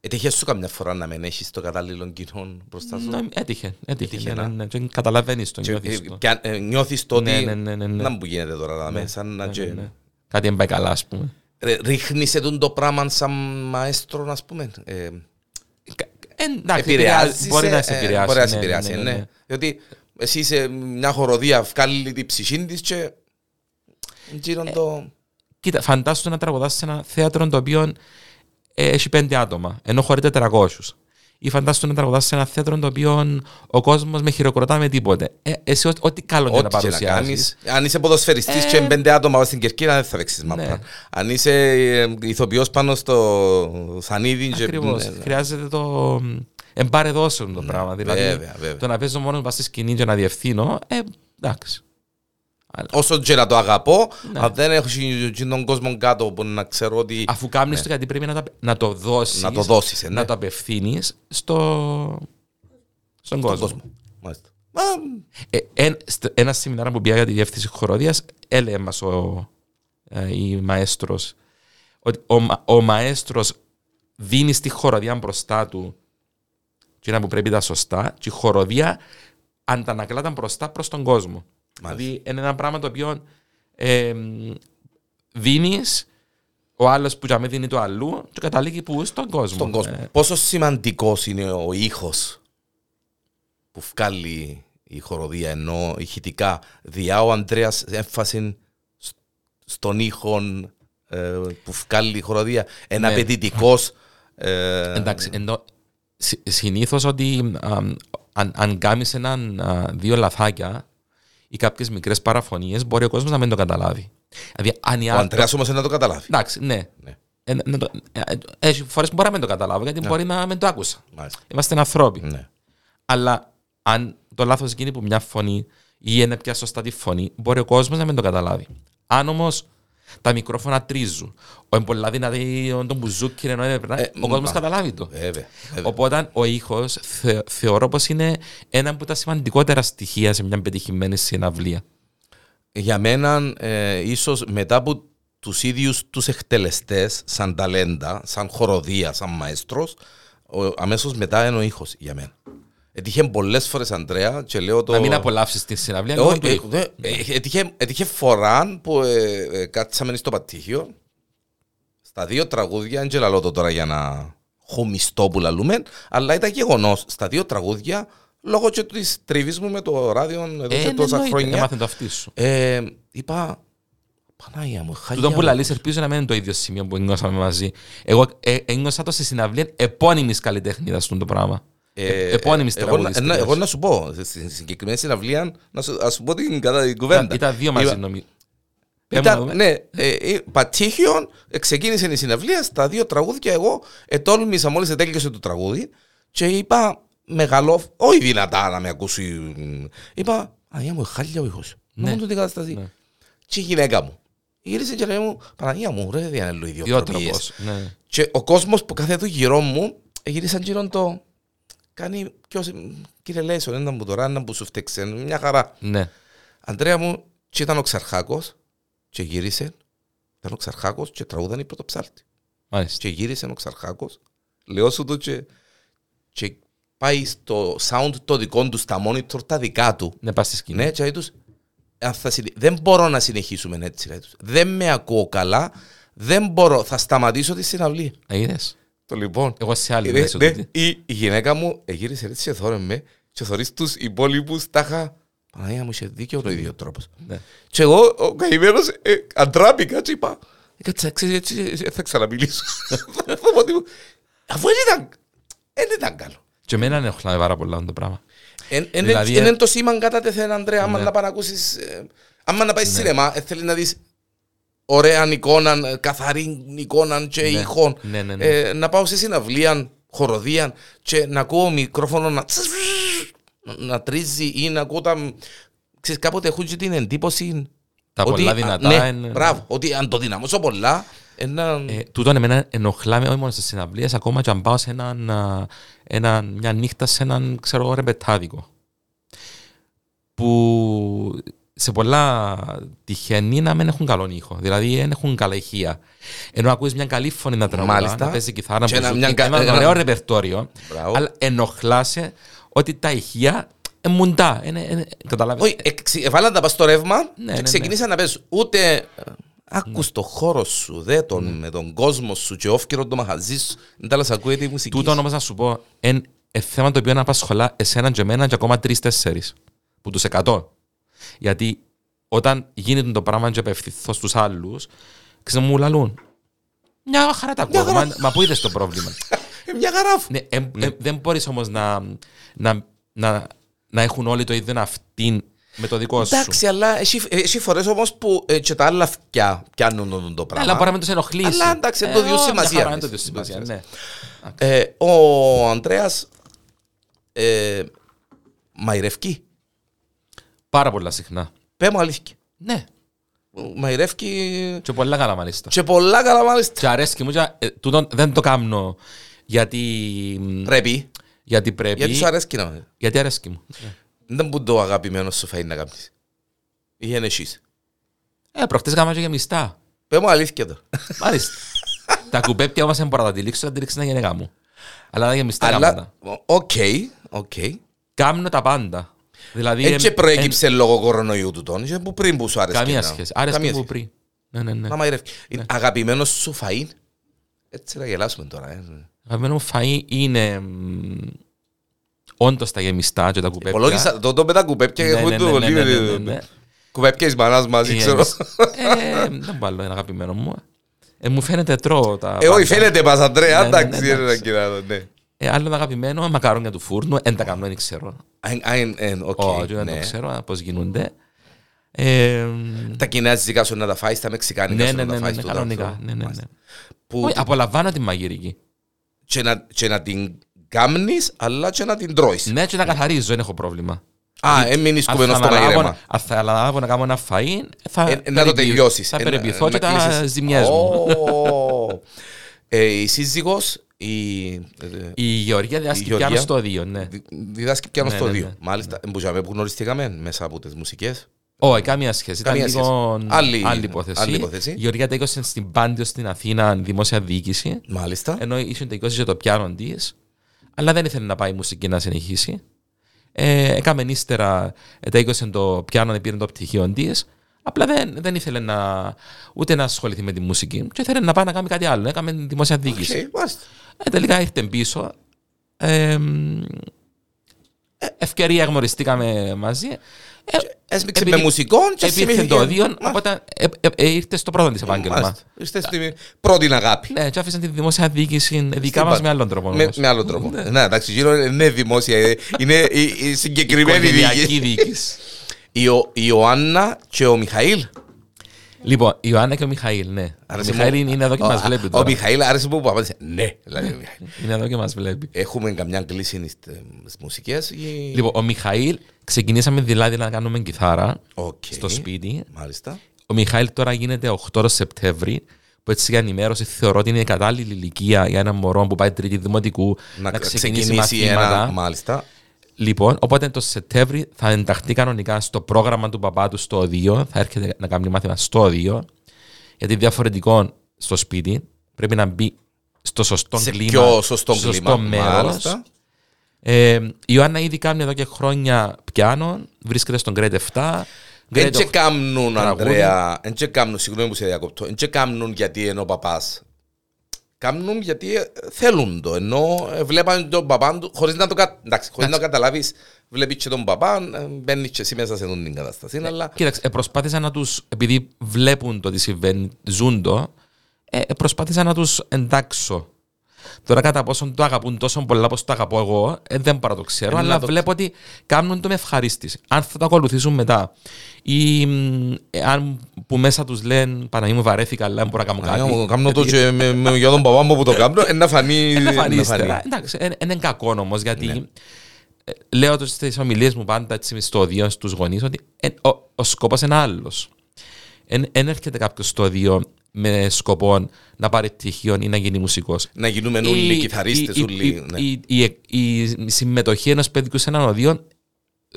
Speaker 1: Έτυχε σου καμιά φορά να μην έχεις το κατάλληλο κοινό μπροστά σου;
Speaker 2: Νο- Έτυχε, έτυχε.
Speaker 1: Έτυχε,
Speaker 2: ναι,
Speaker 1: να.
Speaker 2: ναι, ναι, και καταλαβαίνεις το,
Speaker 1: Και,
Speaker 2: νιώθεις
Speaker 1: ε,
Speaker 2: το.
Speaker 1: και αν, ε, νιώθεις το ότι...
Speaker 2: Ναι, ναι, ναι, ναι, ναι.
Speaker 1: Να μου γίνεται τώρα, να με, σαν να
Speaker 2: Ναι,
Speaker 1: και...
Speaker 2: ναι, ναι. Κάτι δεν πάει καλά, ας πούμε.
Speaker 1: Ρε, Ρίχνεις ετούν το πράγμα σαν μαέστρο, ας πούμε. Ε,
Speaker 2: Ε, εντάξει,
Speaker 1: επηρεάζεις.
Speaker 2: Μπορεί να σε επηρεάσει.
Speaker 1: Μπορεί να σε
Speaker 2: ναι, ναι,
Speaker 1: επηρεάσει,
Speaker 2: ναι,
Speaker 1: ναι.
Speaker 2: ναι.
Speaker 1: Διότι εσύ είσαι μια χοροδία, βγάλει την ψυχή της και γύρω το...
Speaker 2: Κοίτα, φαντάσου να τραγουδάς σε ένα θέατρο το οποίο ε, έχει πέντε άτομα, ενώ χωρεί 400. Ή φαντάσου να τραγουδάς σε ένα θέατρο το οποίο ο κόσμος με χειροκροτά με τίποτε. Ε, εσύ ό- ό,τι καλό και να
Speaker 1: Ό,τι και να
Speaker 2: παρουσιάσεις.
Speaker 1: κάνεις. Αν είσαι ποδοσφαιριστής
Speaker 2: Ε,
Speaker 1: και πέντε άτομα στην Κερκίνα δεν θα παίξεις μάπα.
Speaker 2: Ναι.
Speaker 1: Αν είσαι ε, ηθοποιός πάνω στο σανίδι και...
Speaker 2: Ακριβώς.
Speaker 1: ναι, ναι.
Speaker 2: Χρειάζεται το εμπαρεδώσεων το πράγμα. Δηλαδή,
Speaker 1: βέβαια, βέβαια.
Speaker 2: το να παίζω μόνος πας στη σκηνή και να διευθύνω, ε, εντάξει.
Speaker 1: Όσο και να το αγαπώ,
Speaker 2: Ναι.
Speaker 1: αν δεν έχω τον κόσμο κάτω που να ξέρω ότι
Speaker 2: Αφού κάνεις το γιατί πρέπει να, τα- να το δώσεις,
Speaker 1: να το δώσεις, ε, ναι,
Speaker 2: να το απευθύνεις στο, στον
Speaker 1: στον
Speaker 2: κόσμο.
Speaker 1: κόσμο. Μάλιστα. Μα,
Speaker 2: Ε, εν- στο- ένα σεμινάριο που πήγα για τη διεύθυνση χοροδίας έλεγε μας ο, ε, η μαέστρος ότι ο, μα- ο μαέστρος δίνει στη χοροδία μπροστά του και που πρέπει τα σωστά και η χοροδία αντανακλάται μπροστά προς τον κόσμο.
Speaker 1: Μάλιστα.
Speaker 2: Δηλαδή είναι ένα πράγμα το οποίο ε, δίνεις ο άλλος που για με δίνει το αλλού και καταλήγει που στον κόσμο.
Speaker 1: στον κόσμο.
Speaker 2: Ε,
Speaker 1: Πόσο σημαντικός είναι ο ήχος που βγάλει η χοροδία ενώ ηχητικά διά ο Ανδρέας έμφαση σ- στον ήχο ε, που βγάλει η χοροδία. Ένα
Speaker 2: Ναι.
Speaker 1: απαιτητικός ε,
Speaker 2: Εντάξει, ενώ συνήθως ότι α, αν, αν κάνεις έναν α, δύο λαθάκια ή κάποιες μικρές παραφωνίες, μπορεί ο κόσμος να μην το καταλάβει. Δηλαδή, αν η
Speaker 1: ο
Speaker 2: άλλη.
Speaker 1: Ανδρέας όμως να το καταλάβει.
Speaker 2: Εντάξει, ναι.
Speaker 1: Ναι.
Speaker 2: Ε, να το- ε, ε, Έχει φορές που μπορεί να μην το καταλάβω, γιατί μπορεί να μην το άκουσα.
Speaker 1: Μάλιστα.
Speaker 2: Είμαστε ανθρώποι.
Speaker 1: Ναι.
Speaker 2: Αλλά αν το λάθος γίνει που μια φωνή ή είναι πια σωστά τη φωνή, μπορεί ο κόσμος να μην το καταλάβει. Αν όμως τα μικρόφωνα τρίζουν, ο εμπολά δυνατή, ο τον μπουζούκι, ενώ δεν περνάει,
Speaker 1: Ε,
Speaker 2: ο κόσμος
Speaker 1: μα-
Speaker 2: καταλάβει το.
Speaker 1: Βέβαια. βέβαια.
Speaker 2: Οπότε ο ήχος θεωρώ πως είναι ένα από τα σημαντικότερα στοιχεία σε μια πετυχημένη συναυλία.
Speaker 1: Για μένα, ε, ίσως μετά από τους ίδιους τους εκτελεστές, σαν ταλέντα, σαν χοροδία, σαν μαέστρος, ο, αμέσως μετά είναι ο ήχος για μένα. Έτυχε πολλές φορές, Ανδρέα, και λέω το...
Speaker 2: Να μην απολαύσεις τη συναυλία,
Speaker 1: Ε,
Speaker 2: λόγω
Speaker 1: όχι,
Speaker 2: του
Speaker 1: ε,
Speaker 2: ήχου.
Speaker 1: ε, ε, έτυχε, έτυχε φορά που ε, ε, κάτσαμε στο πατήχιο, στα δύο τραγούδια, δεν ξέρω το τώρα για να χωμιστώ που λαλούμε, αλλά ήταν γεγονός, στα δύο τραγούδια, λόγω και της τριβής μου με το ράδιο εδώ
Speaker 2: Ε,
Speaker 1: και
Speaker 2: ναι,
Speaker 1: τόσα
Speaker 2: εννοείται,
Speaker 1: χρόνια,
Speaker 2: Έμαθε το αυτί σου.
Speaker 1: ε, είπα, Πανάγια μου, χαλιά
Speaker 2: Τούτο που
Speaker 1: μου».
Speaker 2: λαλείς ελπίζω να μην είναι το ίδιο σημείο που νιώσαμε μαζί. Εγώ ε, ένιωσα το στη συναυλία επώνυμης καλλιτέχνηδας του το πράγμα.
Speaker 1: Ε,
Speaker 2: επώνυμης
Speaker 1: εγώ, να-
Speaker 2: τραγουδίστριας.
Speaker 1: να- εγώ να σου πω, στην συγκεκριμένη συναυλία, να σου, να σου πω την, κατά, την κουβέντα.
Speaker 2: Ήταν, ήταν δύο μαζί
Speaker 1: Είπα-
Speaker 2: νομίζω.
Speaker 1: Ήταν, ναι, ε, ε, πατήχιον, ε, ξεκίνησε η συναυλία, στα δύο τραγούδια εγώ ετόλμησα μόλις τέλειωσε το τραγούδι και είπα μεγαλό, όχι δυνατά να με ακούσει, είπα, Παναγία μου, χάλια ο ήχος.
Speaker 2: Ναι.
Speaker 1: Ναι. Μόνο την κατάσταση.
Speaker 2: Ναι.
Speaker 1: Και η γυναίκα μου. Γύρισε και λέει μου, Παναγία μου, ρε, διανέλου ιδιοτροπίες.
Speaker 2: Ιδιότροπος. Ναι.
Speaker 1: Και ο κόσμος που κάθεται γύρω μου γύρισαν γύρω το. Κάνει ποιος, κύριε Λέσον, έναν που τώρα, έναν που σου φταίξε, μια χαρά.
Speaker 2: ναι.
Speaker 1: Αντρέα μου, και ήταν ο Ξαρχάκος και γύρισε. Ήταν ο Ξαρχάκος και τραγούδαν η πρωτοψάλτη.
Speaker 2: Μάλιστα.
Speaker 1: Και γύρισε ο Ξαρχάκος, λέω σου το και, και πάει στο sound το δικό του, στα monitor τα δικά του.
Speaker 2: Ναι, πας στη σκηνή.
Speaker 1: Ναι, και λέει τους, «Αν θα συνε- δεν μπορώ να συνεχίσουμε έτσι. λέει τους. Δεν με ακούω καλά, δεν μπορώ, θα σταματήσω τη συναυλία.
Speaker 2: Ε, είδες.
Speaker 1: Το λοιπόν.
Speaker 2: Εγώ σε άλλη
Speaker 1: Ναι,
Speaker 2: μέσω
Speaker 1: ναι,
Speaker 2: τούτη.
Speaker 1: η, η γυναίκα μου γύρισε έτσι και θόρε με και θωρείς τους υπόλοιπους τα είχα Παναγία μου είχε δίκιο ο ίδιο τρόπος.
Speaker 2: Ναι.
Speaker 1: Και εγώ ο καημένος ε, αντράπηκα και είπα «Ε, κάτσε ξέρεις έτσι ε, θα ξαναμιλήσω. Θα πω ότι- Αφού δεν ήταν, δεν ήταν καλό.
Speaker 2: Και εμένα ενοχλάμε πάρα πολλά το πράγμα.
Speaker 1: Εν- εν-
Speaker 2: Δηλαδή,
Speaker 1: εν-
Speaker 2: ε-
Speaker 1: Είναι το σήμα κατά τεθέν, Αντρέα, άμα
Speaker 2: Ναι.
Speaker 1: να πάει να ακούσεις, ε, άμα να πάεις σινεμά, ε, θέλεις να δεις ωραία εικόνα, ε, καθαρή εικόνα και
Speaker 2: Ναι.
Speaker 1: ήχον.
Speaker 2: Ναι, ναι, ναι.
Speaker 1: Ε, να πάω σε συναυλία, χοροδία και να ακούω μικρόφωνο να, να τρίζει ή να ακούω τα... Ξέρεις, κάποτε έχουν και την εντύπωση
Speaker 2: Τα
Speaker 1: ότι,
Speaker 2: πολλά
Speaker 1: α,
Speaker 2: δυνατά
Speaker 1: ναι,
Speaker 2: είναι-
Speaker 1: μπράβο, ότι αν το δυναμώσω πολλά, ένα...
Speaker 2: Ε, τούτον εμένα ενοχλάμε όχι μόνο στις συναυλίες, ακόμα και αν πάω σε έναν, α, έναν, μια νύχτα σε έναν, ξέρω εγώ, ρεμπετάδικο. Που σε πολλά τυχαίνει να μην έχουν καλόν ήχο. Δηλαδή δεν έχουν καλά ηχεία. Ενώ ακούεις μια καλή φωνή να τραγουδά,
Speaker 1: Μάλιστα.
Speaker 2: να παίζει κιθάρα,
Speaker 1: Και
Speaker 2: που
Speaker 1: ένα-
Speaker 2: σου
Speaker 1: μια
Speaker 2: πει,
Speaker 1: κα-
Speaker 2: ένα
Speaker 1: ένα-
Speaker 2: ωραίο ρεπερτόριο,
Speaker 1: Μπράβο.
Speaker 2: αλλά ενοχλάσαι ότι τα ηχεία είναι μουντά. Είναι, είναι, καταλάβεις.
Speaker 1: Όχι, εξ- εβάλαν τα πας στο ρεύμα
Speaker 2: ναι,
Speaker 1: και
Speaker 2: ναι.
Speaker 1: ξεκινήσαν να παίζουν. Ούτε ε, άκους το χώρο σου, δε τον, με τον κόσμο σου και όφκυρο το μαχαζί σου. Δεν τα λες ακούεται η μουσική
Speaker 2: Τούτο
Speaker 1: σου.
Speaker 2: όμως να σου πω, είναι θέμα το οποίο να απασχολά εσέναν και εμένα και ακόμα τρεις-τέσσερις που τους εκατό. Γιατί όταν γίνεται το πράγμα και απευθυνθώ στους άλλους, ξέρεις μου λαλούν. Μια χαρά τα ακούω, μα, μα πού είδες το πρόβλημα;
Speaker 1: Ε, Μια γαράφου.
Speaker 2: ναι, ε, ε, δεν μπορείς όμως να, να, να, να έχουν όλοι το ίδιο αυτήν με το δικό σου.
Speaker 1: Εντάξει, αλλά έχει, έχει φορές όμως που ε, και τα άλλα αυτιά πιάνουν το, το πράγμα.
Speaker 2: Αλλά μπορεί να μην τους ενοχλήσει.
Speaker 1: Αλλά εντάξει, δεν το διώ
Speaker 2: Ε, μια
Speaker 1: σημασία.
Speaker 2: χαρά, δεν το διώ σημασία, ναι.
Speaker 1: Ε, ο Ανδρέας ε, μαϊρευκεί.
Speaker 2: Πάρα πολλά συχνά.
Speaker 1: Πέ μου αλήθεια.
Speaker 2: Ναι.
Speaker 1: Μαϊρεύκει
Speaker 2: Και πολλά καλά μάλιστα.
Speaker 1: και πολλά καλά μάλιστα.
Speaker 2: Και αρέσκει μου, και, ε, τούτον δεν το κάνω γιατί,
Speaker 1: Πρέπει.
Speaker 2: γιατί πρέπει.
Speaker 1: Γιατί σου αρέσκει να
Speaker 2: γιατί αρέσκει μου.
Speaker 1: Δεν που το αγαπημένο σου φάει να κάνεις. Ή είναι εσείς.
Speaker 2: Ε, προχτές γάμα και γεμιστά.
Speaker 1: Πέ μου αλήθεια τώρα.
Speaker 2: Μάλιστα. [LAUGHS] τα κουπέπια όμως δεν μπορώ να τα τυλίξω, θα τυλίξει ένα γενεγά μου. Αλλά τα γεμιστά
Speaker 1: Αλλά,
Speaker 2: γάματα.
Speaker 1: οκ, οκ.
Speaker 2: Κάμνω τα πάντα. Δηλαδή,
Speaker 1: Έτσι
Speaker 2: εν-
Speaker 1: προέκυψε λόγω κορονοϊού του τον. Είχε που πριν που σου
Speaker 2: εν-
Speaker 1: άρεσε.
Speaker 2: Καμία
Speaker 1: να-
Speaker 2: σχέση. Άρεσε
Speaker 1: Καμία
Speaker 2: που
Speaker 1: σχέση.
Speaker 2: πριν. Ναι, ναι, ναι.
Speaker 1: Να μαϊρεύει. Αγαπημένος σου φαΐν; Έτσι να γελάσουμε τώρα. ε.
Speaker 2: Αγαπημένο μου φαΐ είναι μ, όντως τα γεμιστά και τα κουπέπια.
Speaker 1: Υπολόγισα το το με τα κουπέπια
Speaker 2: Ναι,
Speaker 1: έχουν
Speaker 2: ναι,
Speaker 1: το
Speaker 2: ναι,
Speaker 1: πολύ.
Speaker 2: ναι, ναι, ναι, ναι.
Speaker 1: Κουπέπια εις μανάς μαζί,
Speaker 2: Ε,
Speaker 1: ξέρω.
Speaker 2: ε, Δεν βάλω ένα αγαπημένο μου. Ε, μου φαίνεται τρώω τα.
Speaker 1: Ε, όχι,
Speaker 2: πάντα.
Speaker 1: φαίνεται μας, Αντρέα,
Speaker 2: Ναι, ναι, ναι,
Speaker 1: εντάξει, είναι ένα
Speaker 2: εντάξει.
Speaker 1: κοινάδο, ναι.
Speaker 2: Ε, άλλο αγαπημένο, μακαρόνια του φούρνου. Δεν τα κάνω, δεν ξέρω.
Speaker 1: Α, α, ε, ε, οκ,
Speaker 2: Όχι, δεν το
Speaker 1: ναι.
Speaker 2: ξέρω πώς γίνονται. Ε,
Speaker 1: Τα κινέζικα σου να τα φάεις, τα μεξικάνικα
Speaker 2: ναι,
Speaker 1: σου
Speaker 2: ναι,
Speaker 1: να
Speaker 2: ναι,
Speaker 1: τα
Speaker 2: ναι,
Speaker 1: φάεις.
Speaker 2: ναι,
Speaker 1: τούτα,
Speaker 2: κανονικά.
Speaker 1: αυτό.
Speaker 2: Ναι, ναι, ναι.
Speaker 1: Μάλιστα. Που-
Speaker 2: Όχι, απολαμβάνω τη μαγειρική.
Speaker 1: και να- Και να την κάμνεις, αλλά και να την τρώεις.
Speaker 2: Ναι, και να καθαρίζω, δεν έχω πρόβλημα.
Speaker 1: Α, έμεινες
Speaker 2: Αν
Speaker 1: κουμένος
Speaker 2: θα
Speaker 1: στο
Speaker 2: αναλάβω-
Speaker 1: μαγειρέμα.
Speaker 2: Αν θα αναλάβω να κάνω ένα φαΐ, θα,
Speaker 1: Ε, να το
Speaker 2: περιποιηθώ-
Speaker 1: τελειώσεις.
Speaker 2: Θα
Speaker 1: Ε,
Speaker 2: περιποιηθώ
Speaker 1: να-
Speaker 2: και
Speaker 1: να
Speaker 2: τα
Speaker 1: κλείσεις.
Speaker 2: ζημιές μου.
Speaker 1: Ω. Ε, Η σύζυγος, η... ε,
Speaker 2: Η Γεωργία διδάσκει
Speaker 1: Γεωργία.
Speaker 2: πιάνο στο 2, ναι.
Speaker 1: δι- διδάσκει πιάνο
Speaker 2: Ναι,
Speaker 1: στο
Speaker 2: ναι,
Speaker 1: 2.
Speaker 2: ναι.
Speaker 1: Μάλιστα, εμπουζαμε που γνωριστήκαμε μέσα από τις μουσικές.
Speaker 2: Όχι, καμία σχέση. Ήταν
Speaker 1: Καμία
Speaker 2: λίγο
Speaker 1: σχέση. Άλλη-
Speaker 2: άλλη υπόθεση.
Speaker 1: άλλη υπόθεση.
Speaker 2: Η Γεωργία τέλειωσε στην Πάντειο στην Αθήνα δημόσια διοίκηση,
Speaker 1: Μάλιστα.
Speaker 2: ενώ είχε τέλειωσε και το πιάνο τη, αλλά δεν ήθελε να πάει η μουσική να συνεχίσει. Ε, έκαμε ύστερα, τέλειωσε το πιάνο, πήρε το πτυχίο τη. Απλά δεν, δεν ήθελε να, ούτε να ασχοληθεί με τη μουσική. Και ήθελε να πάει να κάνει κάτι άλλο. Έκαμε δημόσια διοίκηση.
Speaker 1: Οκ, μάλιστα.
Speaker 2: Ε, τελικά ήρθε πίσω. Ε, μ, Ε, ευκαιρία γνωριστήκαμε μαζί. Ε,
Speaker 1: Έσμιξε
Speaker 2: επειδή
Speaker 1: με μουσικό και
Speaker 2: Επήρθε
Speaker 1: θυμήθηκε-
Speaker 2: το δύο,
Speaker 1: Μάλιστα.
Speaker 2: οπότε ε, ε, ε, ήρθε στο πρώτο της επάγγελμα.
Speaker 1: Μάλιστα. Είστε στη πρώτη αγάπη.
Speaker 2: Ναι, και άφησαν τη δημόσια διοίκηση δικά
Speaker 1: Στην
Speaker 2: μας
Speaker 1: πα-
Speaker 2: με άλλον τρόπο.
Speaker 1: Με,
Speaker 2: όμως.
Speaker 1: με άλλο τρόπο. Ναι, εντάξει, γύρω είναι δημόσια. ε, Είναι η, η συγκεκριμένη
Speaker 2: Οικογενειακή
Speaker 1: διοίκηση.
Speaker 2: Διοίκηση.
Speaker 1: Η, Ο- η Ιωάννα και ο Μιχαήλ.
Speaker 2: Λοιπόν, η Ιωάννα και ο Μιχαήλ, ναι. Ο
Speaker 1: Άρεσε
Speaker 2: Μιχαήλ
Speaker 1: μου-
Speaker 2: είναι είναι εδώ και
Speaker 1: Ο-
Speaker 2: μας βλέπει
Speaker 1: Ο
Speaker 2: τώρα.
Speaker 1: Μιχαήλ άρεσε που απάντησε. Ναι, δηλαδή. ο Μιχαήλ.
Speaker 2: Είναι εδώ και μας βλέπει.
Speaker 1: Έχουμε καμιά κλίση στις μουσικές.
Speaker 2: Λοιπόν, ο Μιχαήλ ξεκινήσαμε δηλαδή να κάνουμε κιθάρα στο σπίτι.
Speaker 1: Μάλιστα.
Speaker 2: Ο Μιχαήλ τώρα γίνεται 8 Σεπτέμβρη, που έτσι για ενημέρωση θεωρώ ότι είναι η κατάλληλη ηλικία για ένα μωρό που πάει τρίτη δημοτικού
Speaker 1: Να,
Speaker 2: να, ξεκινήσει,
Speaker 1: ξεκινήσει
Speaker 2: μαθήματα.
Speaker 1: ένα. Μάλιστα.
Speaker 2: Λοιπόν, οπότε το Σεπτέμβρη θα ενταχθεί κανονικά στο πρόγραμμα του παπά του στο ΟΔΙΟ. Θα έρχεται να κάνει μάθημα στο ΟΔΙΟ. Γιατί διαφορετικό στο σπίτι πρέπει να μπει στο σωστό
Speaker 1: Σε
Speaker 2: κλίμα.
Speaker 1: πιο σωστό
Speaker 2: στο
Speaker 1: κλίμα.
Speaker 2: μέρος.
Speaker 1: Μάλιστα.
Speaker 2: Ε, η Ιωάννα ήδη κάνει εδώ και χρόνια πιάνο. Βρίσκεται στον Grade 7.
Speaker 1: Εν
Speaker 2: Grade
Speaker 1: και
Speaker 2: 8.
Speaker 1: κάμνουν,
Speaker 2: τραγούδι.
Speaker 1: Ανδρέα, εν και κάμνουν, συγγνώμη που σε διακοπτώ, εν και κάμνουν γιατί είναι ο παπάς. Κάμνουν γιατί ε, θέλουν το, ενώ ε, βλέπαν τον παπά του, χωρίς να το, κα... Εντάξει, χωρίς να το καταλάβεις, βλέπεις και τον παπά, ε, μπαίνεις και εσύ μέσα σε αυτήν την κατάσταση, αλλά
Speaker 2: Κοίταξε, ε, προσπάθησα να τους, επειδή βλέπουν το τι συμβαίνει, ζουν το, ε, ε, προσπάθησα να τους εντάξω. Τώρα κατά πόσον το αγαπούν τόσο πολλά όπως το αγαπώ εγώ, ε, δεν μπορώ να το ξέρω,
Speaker 1: Ε,
Speaker 2: αλλά
Speaker 1: να το-
Speaker 2: βλέπω ότι κάνουν το με ευχαρίστηση. Αν θα το ακολουθήσουν μετά ή μ, ε, αν που μέσα τους λένε Παναγί μου βαρέθηκα, αλλά δεν μπορώ να κάνω κάτι.
Speaker 1: Κάμνω το και με, με, για τον παπά μου που το κάμνω, ε, να φανεί.
Speaker 2: Είναι
Speaker 1: να
Speaker 2: φανεί
Speaker 1: φανεί.
Speaker 2: ύστερα. Εντάξει, ε, είναι κακό όμως γιατί
Speaker 1: Ναι.
Speaker 2: ε, λέω το στις ομιλίες μου πάντα έτσι, στο οδείο στους γονείς ότι ε, ο, ο σκοπός είναι άλλος. Δεν έρχεται κάποιος στο οδείο με σκοπό να πάρει πτυχίο ή να γίνει μουσικός.
Speaker 1: Να γίνουμε όλοι κιθαρίστες, όλοι. ναι.
Speaker 2: η, η, η, η συμμετοχή ενός παιδιού σε έναν οδείο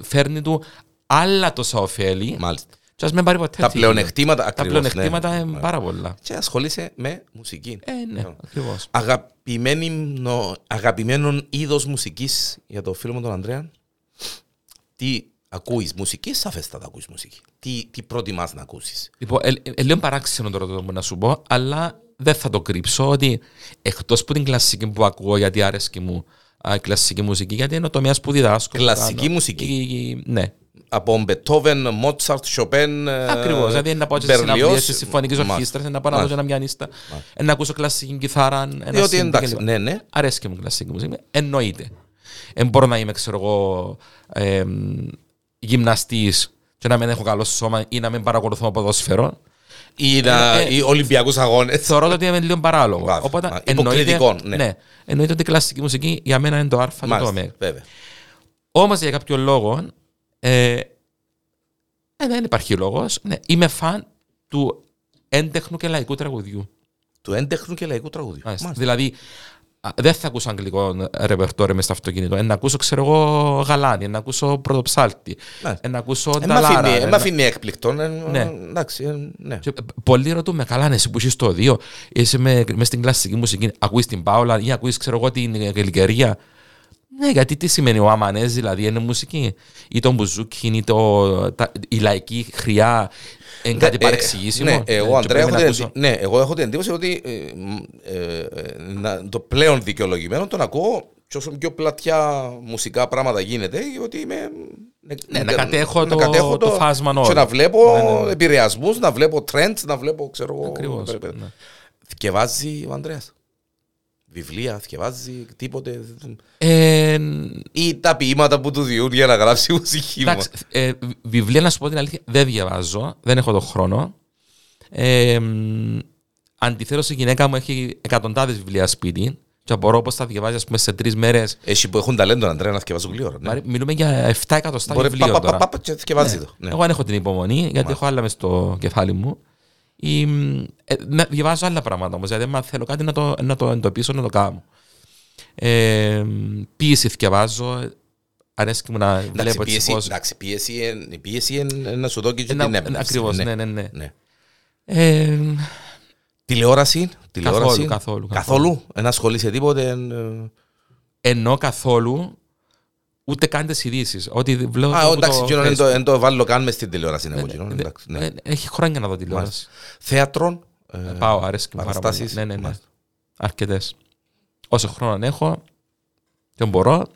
Speaker 2: φέρνει του άλλα τόσα ωφέλη.
Speaker 1: Μάλιστα.
Speaker 2: Και ας μην πάρει ποτέ
Speaker 1: Τα
Speaker 2: πτυχίο.
Speaker 1: πλεονεκτήματα
Speaker 2: Τα
Speaker 1: ακριβώς,
Speaker 2: πλεονεκτήματα
Speaker 1: ναι.
Speaker 2: είναι πάρα πολλά.
Speaker 1: Και ασχολείσαι με μουσική.
Speaker 2: Ε, ναι, ακριβώς.
Speaker 1: Αγαπημένη, νο- αγαπημένον είδος μουσικής για το φίλο μου τον Ανδρέα. Τι ακούεις μουσική, σαφέστατα ακούεις μουσική. Τι, τι προτιμάς να ακούσεις.
Speaker 2: Λοιπόν, ε, ε, λίγο παράξενο τώρα το να σου πω, αλλά δεν θα το κρύψω ότι εκτός που την κλασική που ακούω γιατί άρεσκε μου α, η κλασική μουσική, γιατί είναι ο τομέας που διδάσκω. που
Speaker 1: Κλασική
Speaker 2: κάνω.
Speaker 1: μουσική.
Speaker 2: Η- η- ναι,
Speaker 1: Από Μπετόβεν, Μότσαρτ, Σοπέν,
Speaker 2: ακριβώς. Δηλαδή να πάω σε συναυλίες τη συμφωνική ορχήστρα, να πάω να δω ένα πιανίστα, ε, να ακούσω κλασική κιθάρα. ένα
Speaker 1: Διότι
Speaker 2: synth
Speaker 1: εντάξει,
Speaker 2: κλπ.
Speaker 1: ναι, ναι.
Speaker 2: Αρέσκει μου η κλασική μουσική. Εννοείται. Δεν μπορώ να είμαι, ξέρω εγώ, ε, γυμναστής και να μην έχω καλό σώμα ή να μην παρακολουθώ ποδόσφαιρο.
Speaker 1: Ή, να,
Speaker 2: Ε, ε,
Speaker 1: ή Ολυμπιακούς αγώνες.
Speaker 2: Θεωρώ ότι είναι λίγο παράλογο.
Speaker 1: Μπράβο.
Speaker 2: Οπότε
Speaker 1: Α,
Speaker 2: εννοείται,
Speaker 1: υποκριτικό, ναι.
Speaker 2: ναι. εννοείται ότι η κλασική μουσική για μένα είναι το Α και το Ω.
Speaker 1: Μάλιστα, βέβαια.
Speaker 2: Όμως για κάποιο λόγο, ε, ε, δεν υπάρχει λόγος. Ναι, είμαι φαν του έντεχνου και λαϊκού τραγουδιού.
Speaker 1: Του έντεχνου και λαϊκού τραγουδιού.
Speaker 2: Μάλιστα.
Speaker 1: Μάλιστα.
Speaker 2: Δηλαδή, α, δεν θα ακούσω αγγλικό ρεπερτόρε μες στο αυτοκίνητο. Ε, να ακούσω, ξέρω εγώ, γαλάνι, να ακούσω πρωτοψάλτη,
Speaker 1: Μάλιστα.
Speaker 2: ε, να ακούσω
Speaker 1: Ε, μ'
Speaker 2: νταλάρα.
Speaker 1: αφήνει-
Speaker 2: ε,
Speaker 1: ε, μ'
Speaker 2: να-
Speaker 1: αφήνει έκπληκτο. ε,
Speaker 2: Ναι.
Speaker 1: Εντάξει, ε, ναι.
Speaker 2: Και, ε, Πολλοί ρωτούν καλά, ναι, εσύ που είσαι στο δύο, είσαι με, μες στην κλασική μουσική, ακούεις την Πάολα ή ακούεις, ξέρω εγώ, την Γλυκερία. Ναι, γιατί τι σημαίνει ο Αμανές, δηλαδή, είναι μουσική; Ή το μπουζούκι, ή το, τα, η λαϊκή χρειά, είναι κάτι
Speaker 1: Ε,
Speaker 2: παρεξηγήσιμο;
Speaker 1: Ναι,
Speaker 2: Ε,
Speaker 1: εγώ,
Speaker 2: και
Speaker 1: Αντρέα,
Speaker 2: πρέπει
Speaker 1: έχω
Speaker 2: να
Speaker 1: την,
Speaker 2: ακούσω.
Speaker 1: εντι- ναι, εγώ έχω την εντύπωση ότι ε, μ, ε, ε, να- το πλέον δικαιολογημένο τον ακούω και όσο πιο πλατιά μουσικά πράγματα γίνεται, ότι είμαι.
Speaker 2: Ναι, να κατέχω το- το φάσμα όλο.
Speaker 1: Και να βλέπω
Speaker 2: Ναι, ναι.
Speaker 1: επηρεασμούς, να βλέπω trends, να βλέπω, ξέρω εγώ.
Speaker 2: Ακριβώς,
Speaker 1: πρέπει-
Speaker 2: ναι.
Speaker 1: Θκευάζει ο Ανδρέας. Βιβλία, θκευάζει τίποτε.
Speaker 2: Ε,
Speaker 1: Ή τα ποίηματα που του διούν για να γράψει μουσική μου.
Speaker 2: εντάξει, ε, βιβλία, να σου πω την αλήθεια, δεν διαβάζω, δεν έχω τον χρόνο. Ε, μ, αντιθέτως η γυναίκα μου έχει εκατοντάδες βιβλία σπίτι και απορώ πώς θα διαβάζει ας πούμε, σε τρεις μέρες.
Speaker 1: Εσύ που έχουν ταλέντο, Ανδρέα, να θκευάζουν γλύωρα. Ναι.
Speaker 2: Μαρή, Μιλούμε για 7 εκατοστά
Speaker 1: Μπορεί
Speaker 2: βιβλίο
Speaker 1: πα, πα,
Speaker 2: τώρα.
Speaker 1: πα, πα, και θκευάζει
Speaker 2: Ναι.
Speaker 1: το. Ναι.
Speaker 2: Εγώ δεν έχω την υπομονή, γιατί έχω άλλα μες στο κεφάλι μου. Ή, μ, ε, να- διαβάζω άλλα πράγματα όμως, δηλαδή αν θέλω κάτι να το, να το εντοπίσω, να το κάνω. Ε, μ, ποίηση διαβάζω, αρέσκει μου να
Speaker 1: Εντάξει,
Speaker 2: βλέπω έτσι
Speaker 1: πίεση,
Speaker 2: πώς...
Speaker 1: εντάξει, πίεση, εν- η πίεση είναι να σου δώσει και
Speaker 2: Ένα-
Speaker 1: την έμπνευση.
Speaker 2: Ακριβώς, ναι, ναι, ναι.
Speaker 1: ναι.
Speaker 2: Ε,
Speaker 1: Τηλεόραση, τηλεόραση.
Speaker 2: καθόλου, καθόλου.
Speaker 1: Καθόλου. Ένα ασχολείσαι τίποτε. εν, ε,
Speaker 2: ενώ καθόλου ούτε καν τις ειδήσεις. Ό,τι βλέπω
Speaker 1: Α,
Speaker 2: από
Speaker 1: εντάξει,
Speaker 2: το
Speaker 1: εκείνο δεν
Speaker 2: Facebook.
Speaker 1: το, δεν το βάλω καν μες στην τηλεόραση. εγώ, εκείνο,
Speaker 2: Ε,
Speaker 1: εντάξει, ναι.
Speaker 2: ε, Έχει χρόνια να δω τηλεόραση.
Speaker 1: Θέατρο. ε,
Speaker 2: Πάω, αρέσει και μου πάρα πολύ.
Speaker 1: παραστάσεις.
Speaker 2: Ναι, ναι, ναι.
Speaker 1: Μάλιστα.
Speaker 2: Αρκετές. Όσο χρόνο έχω και μπορώ,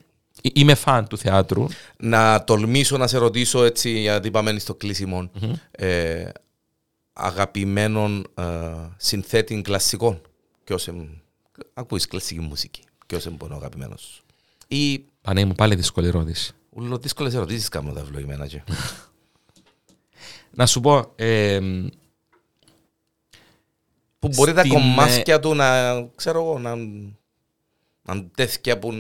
Speaker 2: Ε, Είμαι φαν του θεάτρου.
Speaker 1: Να τολμήσω να σε ρωτήσω έτσι, γιατί πάμε στο κλείσιμο, ε, αγαπημένων ε, συνθέτη κλασικών. Ποιος εμ- ακούεις κλασική μουσική. Ποιος είναι ο αγαπημένος σου; Ή
Speaker 2: Πανέ μου, πάλι δύσκολη ερώτηση.
Speaker 1: ούλο δύσκολες ερωτήσεις κάνω τα ευλογημένα και. [LAUGHS]
Speaker 2: Να σου πω, ε,
Speaker 1: Που μπορεί τα
Speaker 2: Στην, ε,
Speaker 1: κομμάτια του να, ξέρω εγώ, να, να τέτοια που...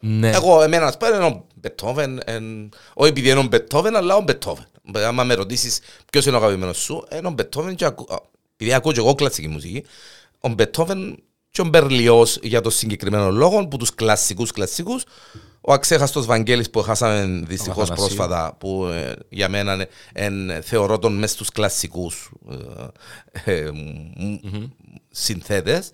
Speaker 2: ναι.
Speaker 1: Εγώ, εμένα, ας πούμε, είναι ο Μπετόβεν, εν- όχι επειδή είναι ο Μπετόβεν, αλλά ο Μπετόβεν. Άμα με ρωτήσεις ποιος είναι ο αγαπημένος σου, είναι ο Μπετόβεν και ακού- α, επειδή ακούω και εγώ κλασική μουσική, ο Μπετόβεν και ο Μπερλιός για το συγκεκριμένο λόγο, που τους κλασικούς κλασικούς, ο αξέχαστος Βαγγέλης που χάσαμε δυστυχώς
Speaker 2: Αθανασίου.
Speaker 1: πρόσφατα, που ε, για μένα είναι, εν, θεωρώ τον μες στους κλασικούς ε, ε, μ- συνθέτες.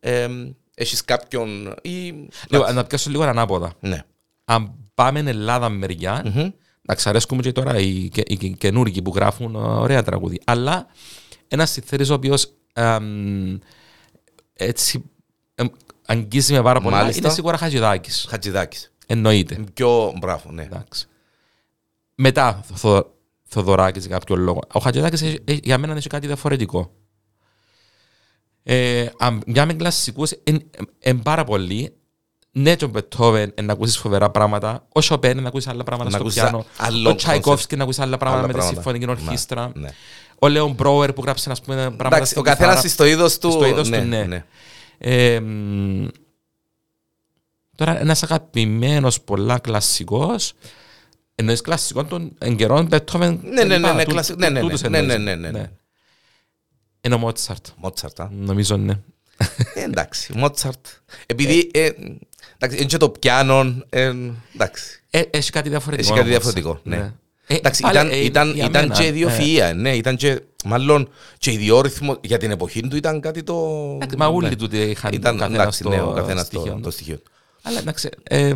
Speaker 1: Ε, έχεις κάποιον ή...
Speaker 2: Λίγο, να πιάσω λίγο ανάποδα.
Speaker 1: Ναι.
Speaker 2: Αν πάμε Ελλάδα μεριά,
Speaker 1: Μμμ.
Speaker 2: να ξαρέσκουμε και τώρα οι, και- οι, οι καινούργοι που γράφουν ε, ωραία τραγούδια. Αλλά ένας συνθέτης ο οποίος έτσι εμ, αγγίζει με πάρα πολλά
Speaker 1: Μάλιστα.
Speaker 2: είναι σίγουρα Χατζηδάκης.
Speaker 1: Χατζηδάκης.
Speaker 2: Εννοείται.
Speaker 1: Πιο μπράβο, ναι.
Speaker 2: Εντάξει. Μετά Θο, Θοδωράκης για κάποιο λόγο. Ο Χατζηδάκης έχει- έχει- για μένα έχει κάτι διαφορετικό. Ε, αν μιλάμε κλασσικούς, είναι πάρα πολύ. Ναι, τον Μπετόβεν να ακούσεις φοβερά πράγματα. Ο Σοπέν να ακούσεις άλλα πράγματα
Speaker 1: Να
Speaker 2: στο
Speaker 1: ακούσεις
Speaker 2: πιάνο.
Speaker 1: άλλο
Speaker 2: Ο Τσάικόφσκι να ακούσεις άλλα πράγματα
Speaker 1: Άλλα
Speaker 2: με τη
Speaker 1: πράγματα.
Speaker 2: συμφωνική
Speaker 1: Ναι,
Speaker 2: ορχήστρα.
Speaker 1: ναι.
Speaker 2: Ο Λέον Μπρόερ που γράψε ας πούμε, πράγματα
Speaker 1: Εντάξει,
Speaker 2: στην
Speaker 1: ο καθένας
Speaker 2: κιθάρα.
Speaker 1: στο είδος του.
Speaker 2: Στο είδος
Speaker 1: ναι,
Speaker 2: του, ναι.
Speaker 1: ναι.
Speaker 2: Ε, μ, τώρα ένας αγαπημένος πολλά κλασσικός εννοείς κλασσικό των εγκαιρών Μπετόβεν
Speaker 1: Ναι, ναι, ναι, ναι, κλασσικό. Ναι, ναι, ναι, ναι, ναι, ναι, ναι, ναι.
Speaker 2: Είναι ο Μότσαρτ.
Speaker 1: Μότσαρτ, α.
Speaker 2: Νομίζω ναι.
Speaker 1: Ε, εντάξει, Μότσαρτ. Επειδή, ε, εντάξει, είναι και το πιάνο, ε, εντάξει.
Speaker 2: Ε, έχει κάτι διαφορετικό.
Speaker 1: Έχει κάτι
Speaker 2: ο Μότσαρτ.
Speaker 1: διαφορετικό, ναι.
Speaker 2: Ε,
Speaker 1: Εντάξει,
Speaker 2: πάλι,
Speaker 1: ήταν,
Speaker 2: ε,
Speaker 1: ήταν,
Speaker 2: για
Speaker 1: ήταν
Speaker 2: μένα,
Speaker 1: και
Speaker 2: ε,
Speaker 1: ιδιοφυΐα, ναι, ήταν και, μάλλον και ιδιόρυθμο για την εποχή του ήταν κάτι το...
Speaker 2: εντάξει, Μα όλοι
Speaker 1: ναι.
Speaker 2: τούτοι είχαν
Speaker 1: Ήταν,
Speaker 2: ο καθένας
Speaker 1: εντάξει, ναι, ο
Speaker 2: το
Speaker 1: καθένας το,
Speaker 2: στοιχείο
Speaker 1: το
Speaker 2: του.
Speaker 1: στοιχείο του.
Speaker 2: Αλλά εντάξει, ε,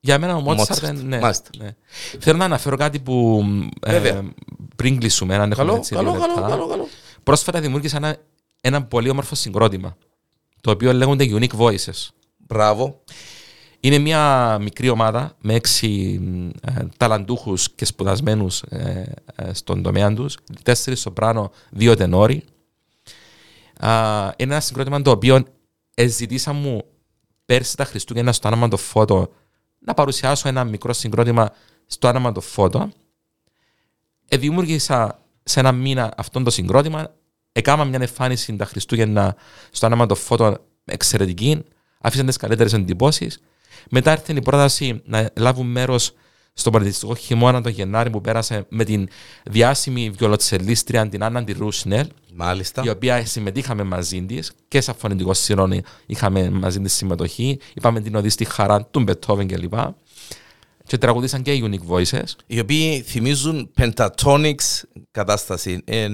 Speaker 2: για μένα ο Μότσαρτ
Speaker 1: Μότσαρτ,
Speaker 2: είναι. Ναι,
Speaker 1: μάλιστα.
Speaker 2: ναι. Θέλω να αναφέρω κάτι που ε,
Speaker 1: Βέβαια.
Speaker 2: πριν κλείσουμε, αν έχουμε
Speaker 1: Καλό,
Speaker 2: έτσι
Speaker 1: καλό,
Speaker 2: δύο
Speaker 1: καλό,
Speaker 2: λεπτά.
Speaker 1: καλό, καλό.
Speaker 2: Πρόσφατα δημιούργησα ένα, ένα πολύ όμορφο συγκρότημα, το οποίο λέγονται Unique Voices.
Speaker 1: Μπράβο.
Speaker 2: Είναι μια μικρή ομάδα με έξι ε, ταλαντούχους και σπουδασμένους ε, ε, στον τομέα τους. Τέσσερις σοπράνο, δύο τενόροι. Α, είναι ένα συγκρότημα το οποίο ζητήσα μου πέρσι τα Χριστούγεννα στο άνομα το φώτο να παρουσιάσω ένα μικρό συγκρότημα στο άνομα το φώτο. Ε, δημιούργησα σε ένα μήνα αυτό το συγκρότημα. Έκανα μια εμφάνιση τα Χριστούγεννα στο άνομα το φώτο εξαιρετική. Άφησαν τις καλύτερες εντυπώσεις. Μετά ήρθε η πρόταση να λάβουν μέρος στο πολιτιστικό χειμώνα το Γενάρη που πέρασε με την διάσημη βιολοτσελίστρια την Άννα Ρούσνελ,
Speaker 1: Μάλιστα.
Speaker 2: η οποία συμμετείχαμε μαζί της και σαν φωνητικό σειρόνι είχαμε μαζί της συμμετοχή. Είπαμε την οδή στη χαρά του Μπετόβεν κλπ. Και τραγουδήσαν και οι Unique Voices.
Speaker 1: Οι οποίοι θυμίζουν pentatonics κατάσταση. Ε,
Speaker 2: Ε,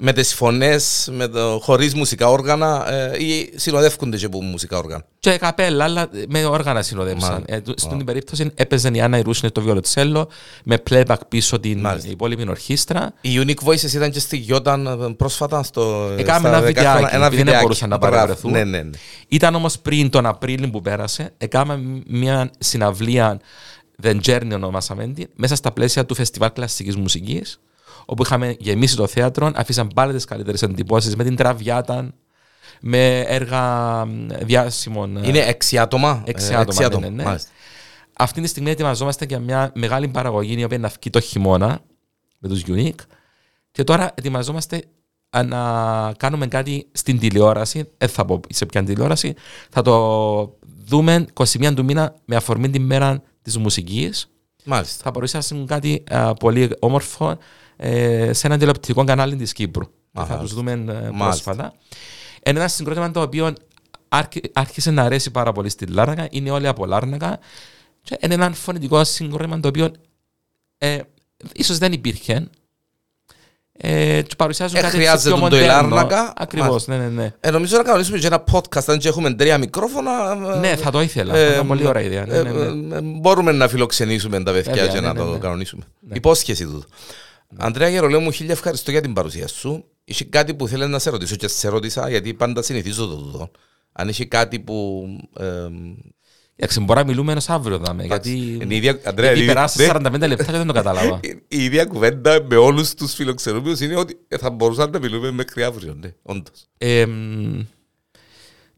Speaker 1: με τις φωνές, με το, χωρίς μουσικά όργανα ε, ή συνοδεύκονται και από μουσικά όργανα.
Speaker 2: και καπέλα, αλλά με όργανα συνοδεύσαν.
Speaker 1: Μάλιστα.
Speaker 2: Ε, του- στην την περίπτωση έπαιζε η Άννα Ιρούσνε το βιολοτσέλο, με playback πίσω την
Speaker 1: Μάλιστα.
Speaker 2: υπόλοιπη ορχήστρα.
Speaker 1: Οι Unique Voices ήταν και στη Γιώταν ε, πρόσφατα στο.
Speaker 2: Έκαμε
Speaker 1: στα
Speaker 2: ένα
Speaker 1: 10
Speaker 2: βιντεάκι,
Speaker 1: χρόνια, ένα
Speaker 2: επειδή δεν
Speaker 1: βιντεάκι.
Speaker 2: μπορούσαν να
Speaker 1: Μπράβο.
Speaker 2: παρευρεθούν.
Speaker 1: Ναι, ναι, ναι.
Speaker 2: Ήταν όμως πριν τον Απρίλιο που πέρασε, έκαμε μια συναυλία The Journey ονομάσαμε την, μέσα στα πλαίσια του Φεστιβάλ Κλασικής Μουσικής, όπου είχαμε γεμίσει το θέατρο, αφήσαν πάλι τις καλύτερες εντυπώσεις με την Τραβιάτα, με έργα μ, διάσημων. ε,
Speaker 1: Είναι έξι άτομα.
Speaker 2: Έξι
Speaker 1: ε,
Speaker 2: άτομα, ναι, ναι, ναι.
Speaker 1: Μάλιστα.
Speaker 2: Αυτή τη στιγμή ετοιμαζόμαστε για μια μεγάλη παραγωγή η οποία να βγει το χειμώνα με τους Unique και τώρα ετοιμαζόμαστε α, να κάνουμε κάτι στην τηλεόραση, δεν θα πω σε ποια τηλεόραση, θα το δούμε 21 του μήνα με αφορμή την μέρα της μουσικής.
Speaker 1: Μάλιστα.
Speaker 2: Θα παρουσιάσουμε κάτι α, πολύ όμορφο ε, σε ένα τηλεοπτικό κανάλι της Κύπρου. Και θα
Speaker 1: Αχα.
Speaker 2: τους δούμε ε,
Speaker 1: Μάλιστα.
Speaker 2: πρόσφατα. Είναι ένα συγκρότημα το οποίο άρχι- άρχισε να αρέσει πάρα πολύ στη Λάρνακα, είναι όλοι από Λάρνακα και είναι ένα φωνητικό συγκρότημα το οποίο ε, ίσως δεν υπήρχε. Ε, και παρουσιάζουν
Speaker 1: Ε,
Speaker 2: κάτι
Speaker 1: χρειάζεται
Speaker 2: πιο
Speaker 1: τον το η
Speaker 2: μοντέρνο.
Speaker 1: Λάρνακα.
Speaker 2: Ακριβώς, ναι, ναι, ναι.
Speaker 1: Ε, νομίζω να κανονίσουμε και ένα podcast, αν και έχουμε τρία μικρόφωνα. ε,
Speaker 2: Ναι, θα το ήθελα.
Speaker 1: ε,
Speaker 2: θα ήταν πολύ ωραία ιδέα. Ναι,
Speaker 1: ε,
Speaker 2: ναι, ναι.
Speaker 1: ε, μπορούμε να φιλοξενήσουμε τα παιδιά
Speaker 2: Βέβαια,
Speaker 1: και
Speaker 2: ναι,
Speaker 1: να
Speaker 2: ναι,
Speaker 1: το
Speaker 2: ναι.
Speaker 1: κανονίσουμε. Υπόσχεση τούτο. Αντρέα Γερολέου μου, χίλια ευχαριστώ για την παρουσία σου. Είχε κάτι που θέλει να σε ρωτήσω και σε ρώτησα γιατί πάντα συνηθίζω το τούτο. Αν έχει κάτι που. Ε,
Speaker 2: Εντάξει, μπορεί να μιλούμε ένας αύριο δάμε,
Speaker 1: Εντάξει,
Speaker 2: γιατί,
Speaker 1: είναι η ίδια- Αντρέα,
Speaker 2: γιατί
Speaker 1: είναι-
Speaker 2: περάσει
Speaker 1: ναι.
Speaker 2: 45 λεπτά και δεν το κατάλαβα. [LAUGHS]
Speaker 1: Η ίδια κουβέντα με όλους τους φιλοξενούμενους είναι ότι ε, θα μπορούσαμε να μιλούμε μέχρι αύριο, ναι, όντως.
Speaker 2: Ε, μ,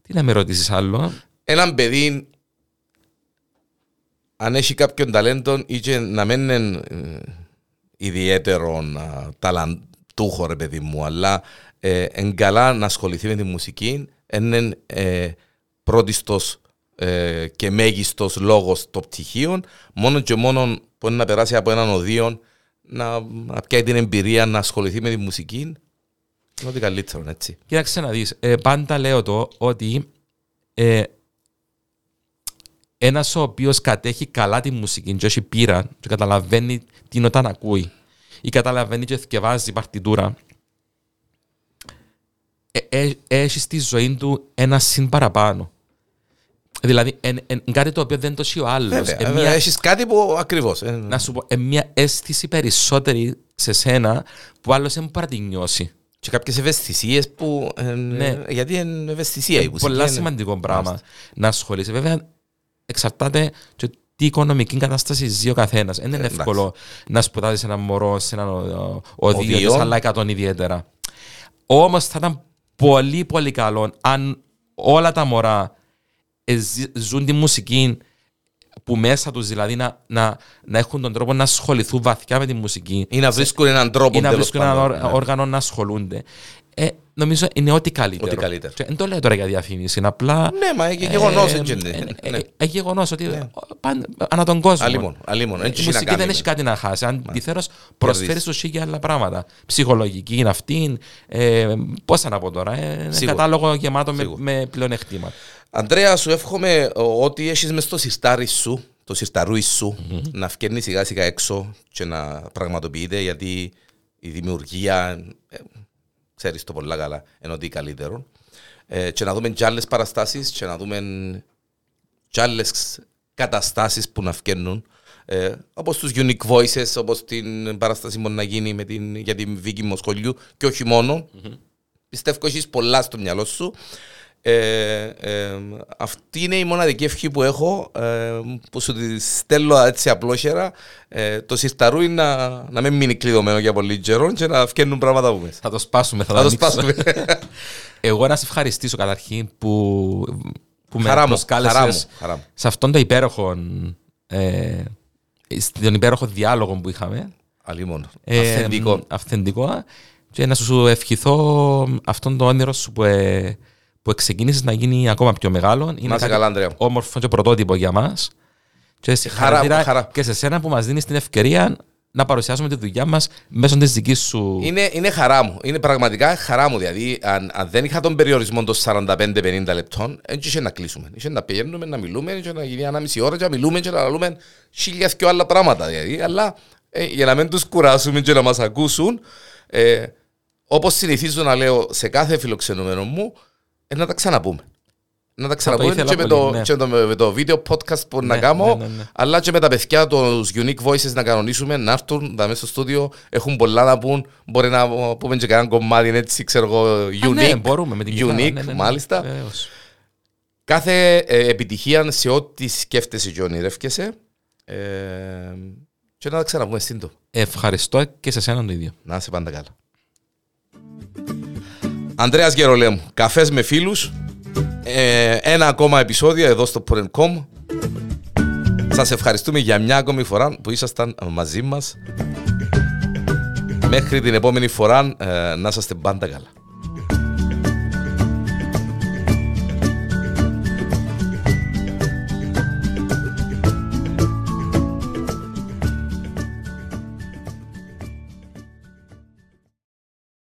Speaker 2: τι να με ρωτήσεις άλλο.
Speaker 1: Έναν παιδί, αν έχει κάποιον ταλέντο ή και να μην είναι ε, ιδιαίτερο α, ταλαντούχο ρε παιδί μου, αλλά ε, εν καλά να ασχοληθεί με τη μουσική, είναι ε, πρώτιστος ε, και μέγιστος λόγος των πτυχίων, μόνο και μόνο που είναι να περάσει από έναν οδείο, να, να πιάει την εμπειρία να ασχοληθεί με τη μουσική, είναι ό,τι καλύτερο, έτσι.
Speaker 2: Κοίταξε να δεις, ε, πάντα λέω το ότι ε, ένας ο οποίος κατέχει καλά τη μουσική και όχι πείρα και καταλαβαίνει τι είναι όταν ακούει ή καταλαβαίνει και θυκευάζει παρτιτούρα ε, ε, έχει στη ζωή του ένα συν παραπάνω. Δηλαδή, εν, εν, κάτι το οποίο δεν το έχει ο άλλος.
Speaker 1: Βέβαια,
Speaker 2: Ε,
Speaker 1: βέβαια,
Speaker 2: μια-
Speaker 1: έχεις κάτι που ακριβώς. ε,
Speaker 2: να σου πω, ε, μια αίσθηση περισσότερη σε σένα που άλλος δεν μπορεί να τη νιώσει.
Speaker 1: Και κάποιες ευαισθησίες που. ε,
Speaker 2: Ναι.
Speaker 1: Γιατί είναι ευαισθησία η
Speaker 2: Είναι
Speaker 1: μουσική.
Speaker 2: πολλά
Speaker 1: είναι-
Speaker 2: σημαντικό πράγμα να ασχολείσαι. Βέβαια, εξαρτάται και τι οικονομική κατάσταση ζει ο καθένας. Δεν είναι
Speaker 1: εντάξει.
Speaker 2: εύκολο να σπουδάζεις ένα μωρό σε ένα οδείο,
Speaker 1: Οδείο.
Speaker 2: και σε άλλα 100 ιδιαίτερα. Όμως θα ήταν πολύ πολύ καλό αν όλα τα μωρά ε, ζει- ζουν τη μουσική που μέσα τους δηλαδή να, να, να έχουν τον τρόπο να ασχοληθούν βαθιά με τη μουσική
Speaker 1: Ή να βρίσκουν έναν τρόπο
Speaker 2: ή να
Speaker 1: τέλος
Speaker 2: βρίσκουν ένα
Speaker 1: πάντων,
Speaker 2: όρ-
Speaker 1: ναι.
Speaker 2: όργανο να ασχολούνται. Ε, νομίζω είναι ό,τι καλύτερο.
Speaker 1: Ό,τι καλύτερο.
Speaker 2: Και Δεν το λέω τώρα για διαφήμιση, είναι απλά.
Speaker 1: Ναι, μα είναι γεγονός,
Speaker 2: ε,
Speaker 1: έτσι είναι.
Speaker 2: ε,
Speaker 1: Ναι.
Speaker 2: ε, ε, γεγονός ότι πάνε ανά τον κόσμο.
Speaker 1: Αλλήμον, αλλήμον.
Speaker 2: Η
Speaker 1: Δεν έχει να
Speaker 2: μουσική
Speaker 1: κάνει
Speaker 2: δεν
Speaker 1: με-
Speaker 2: έχει κάτι να χάσει. Αντιθέτω, προσφέρει
Speaker 1: Κερδίσεις.
Speaker 2: σου και άλλα πράγματα. Ψυχολογική είναι αυτή. Ε, Πώς να πω τώρα. Ε, ένα
Speaker 1: Σίγουρα.
Speaker 2: κατάλογο γεμάτο με,
Speaker 1: Σίγουρα.
Speaker 2: με πλεονεκτήματα.
Speaker 1: Αντρέα, σου εύχομαι ο, ό,τι έχεις μες στο σιρτάρι σου, το σιρταρούι σου, να φκέρνει σιγά σιγά έξω και να πραγματοποιείται γιατί η δημιουργία, ε, ξέρεις το πολλά καλά, είναι ότι καλύτερο. Ε, και να δούμε και άλλες παραστάσεις και να δούμε και άλλες καταστάσεις που να φκέρνουν. Ε, όπως τους Unique Voices, όπως την παράσταση που να γίνει με την, για την Βίκη Μοσχολιού και όχι μόνο. Πιστεύω έχεις πολλά στο μυαλό σου. Ε, ε, αυτή είναι η μοναδική ευχή που έχω ε, που σου τη στέλνω έτσι απλόχερα ε, το σιρταρούι να, να μην μείνει κλειδωμένο για πολύ καιρό και να φτιάχνουν πράγματα από μέσα.
Speaker 2: Θα το σπάσουμε, θα,
Speaker 1: Θα το
Speaker 2: ανοίξω.
Speaker 1: σπάσουμε. [LAUGHS]
Speaker 2: Εγώ να σε ευχαριστήσω καταρχήν που, που με
Speaker 1: Χαρά μου,
Speaker 2: προσκάλεσες
Speaker 1: χαρά μου, χαρά μου.
Speaker 2: σε αυτόν τον υπέροχο ε, στον υπέροχο διάλογο που είχαμε.
Speaker 1: Αλλήμον.
Speaker 2: Ε,
Speaker 1: Αυθεντικό.
Speaker 2: αυθεντικό. Και να σου ευχηθώ αυτόν το όνειρο σου που, ε, που ξεκίνησες να γίνει ακόμα πιο μεγάλο. Είναι
Speaker 1: Να είσαι
Speaker 2: κάτι
Speaker 1: καλά, Ανδρέα.
Speaker 2: Όμορφο και πρωτότυπο για μας. Και συγχαρητήρια
Speaker 1: χαρά.
Speaker 2: και σε σένα που μας δίνεις την ευκαιρία να παρουσιάσουμε τη δουλειά μας μέσω της δικής σου...
Speaker 1: Είναι, είναι χαρά μου. Είναι πραγματικά χαρά μου. Δηλαδή, αν, αν δεν είχα τον περιορισμό των 45-50 λεπτών, δεν είχε να κλείσουμε. Είχε να πηγαίνουμε, να μιλούμε, και να γίνει ένα μισή ώρα, και να μιλούμε και να λέμε χίλια και άλλα πράγματα. Δηλαδή. Αλλά ε, για να μην τους κουράσουμε και να μας ακούσουν, ε, όπως συνηθίζω να λέω σε κάθε φιλοξενούμενο μου, ε, να τα ξαναπούμε. Να τα ξαναπούμε
Speaker 2: ήθελα
Speaker 1: και, με
Speaker 2: πολύ,
Speaker 1: το,
Speaker 2: ναι.
Speaker 1: και με το, με το βίντεο podcast που να
Speaker 2: Ναι,
Speaker 1: κάνω,
Speaker 2: ναι, ναι, ναι.
Speaker 1: αλλά και με τα παιδιά, τους unique voices να κανονίσουμε, να έρθουν να μέσα στο στούντιο. Έχουν πολλά να πούν. Μπορεί να πούμε και κανένα κομμάτι έτσι, ξέρω εγώ, unique.
Speaker 2: Α, ναι, μπορούμε με την κιθάρα,
Speaker 1: unique,
Speaker 2: ναι, ναι, ναι,
Speaker 1: μάλιστα.
Speaker 2: βεβαίως.
Speaker 1: Κάθε ε, επιτυχία σε ό,τι σκέφτεσαι και ονειρεύκεσαι. Ε, και να τα ξαναπούμε σύντομα.
Speaker 2: Ευχαριστώ και σε σένα το ίδιο.
Speaker 1: Να είσαι πάντα καλά. Ανδρέας Γερολέμου, καφές με φίλους. Ε, ένα ακόμα επεισόδιο εδώ στο Porn.com. Σας ευχαριστούμε για μια ακόμη φορά που ήσασταν μαζί μας. Μέχρι την επόμενη φορά ε, να είσαστε πάντα καλά.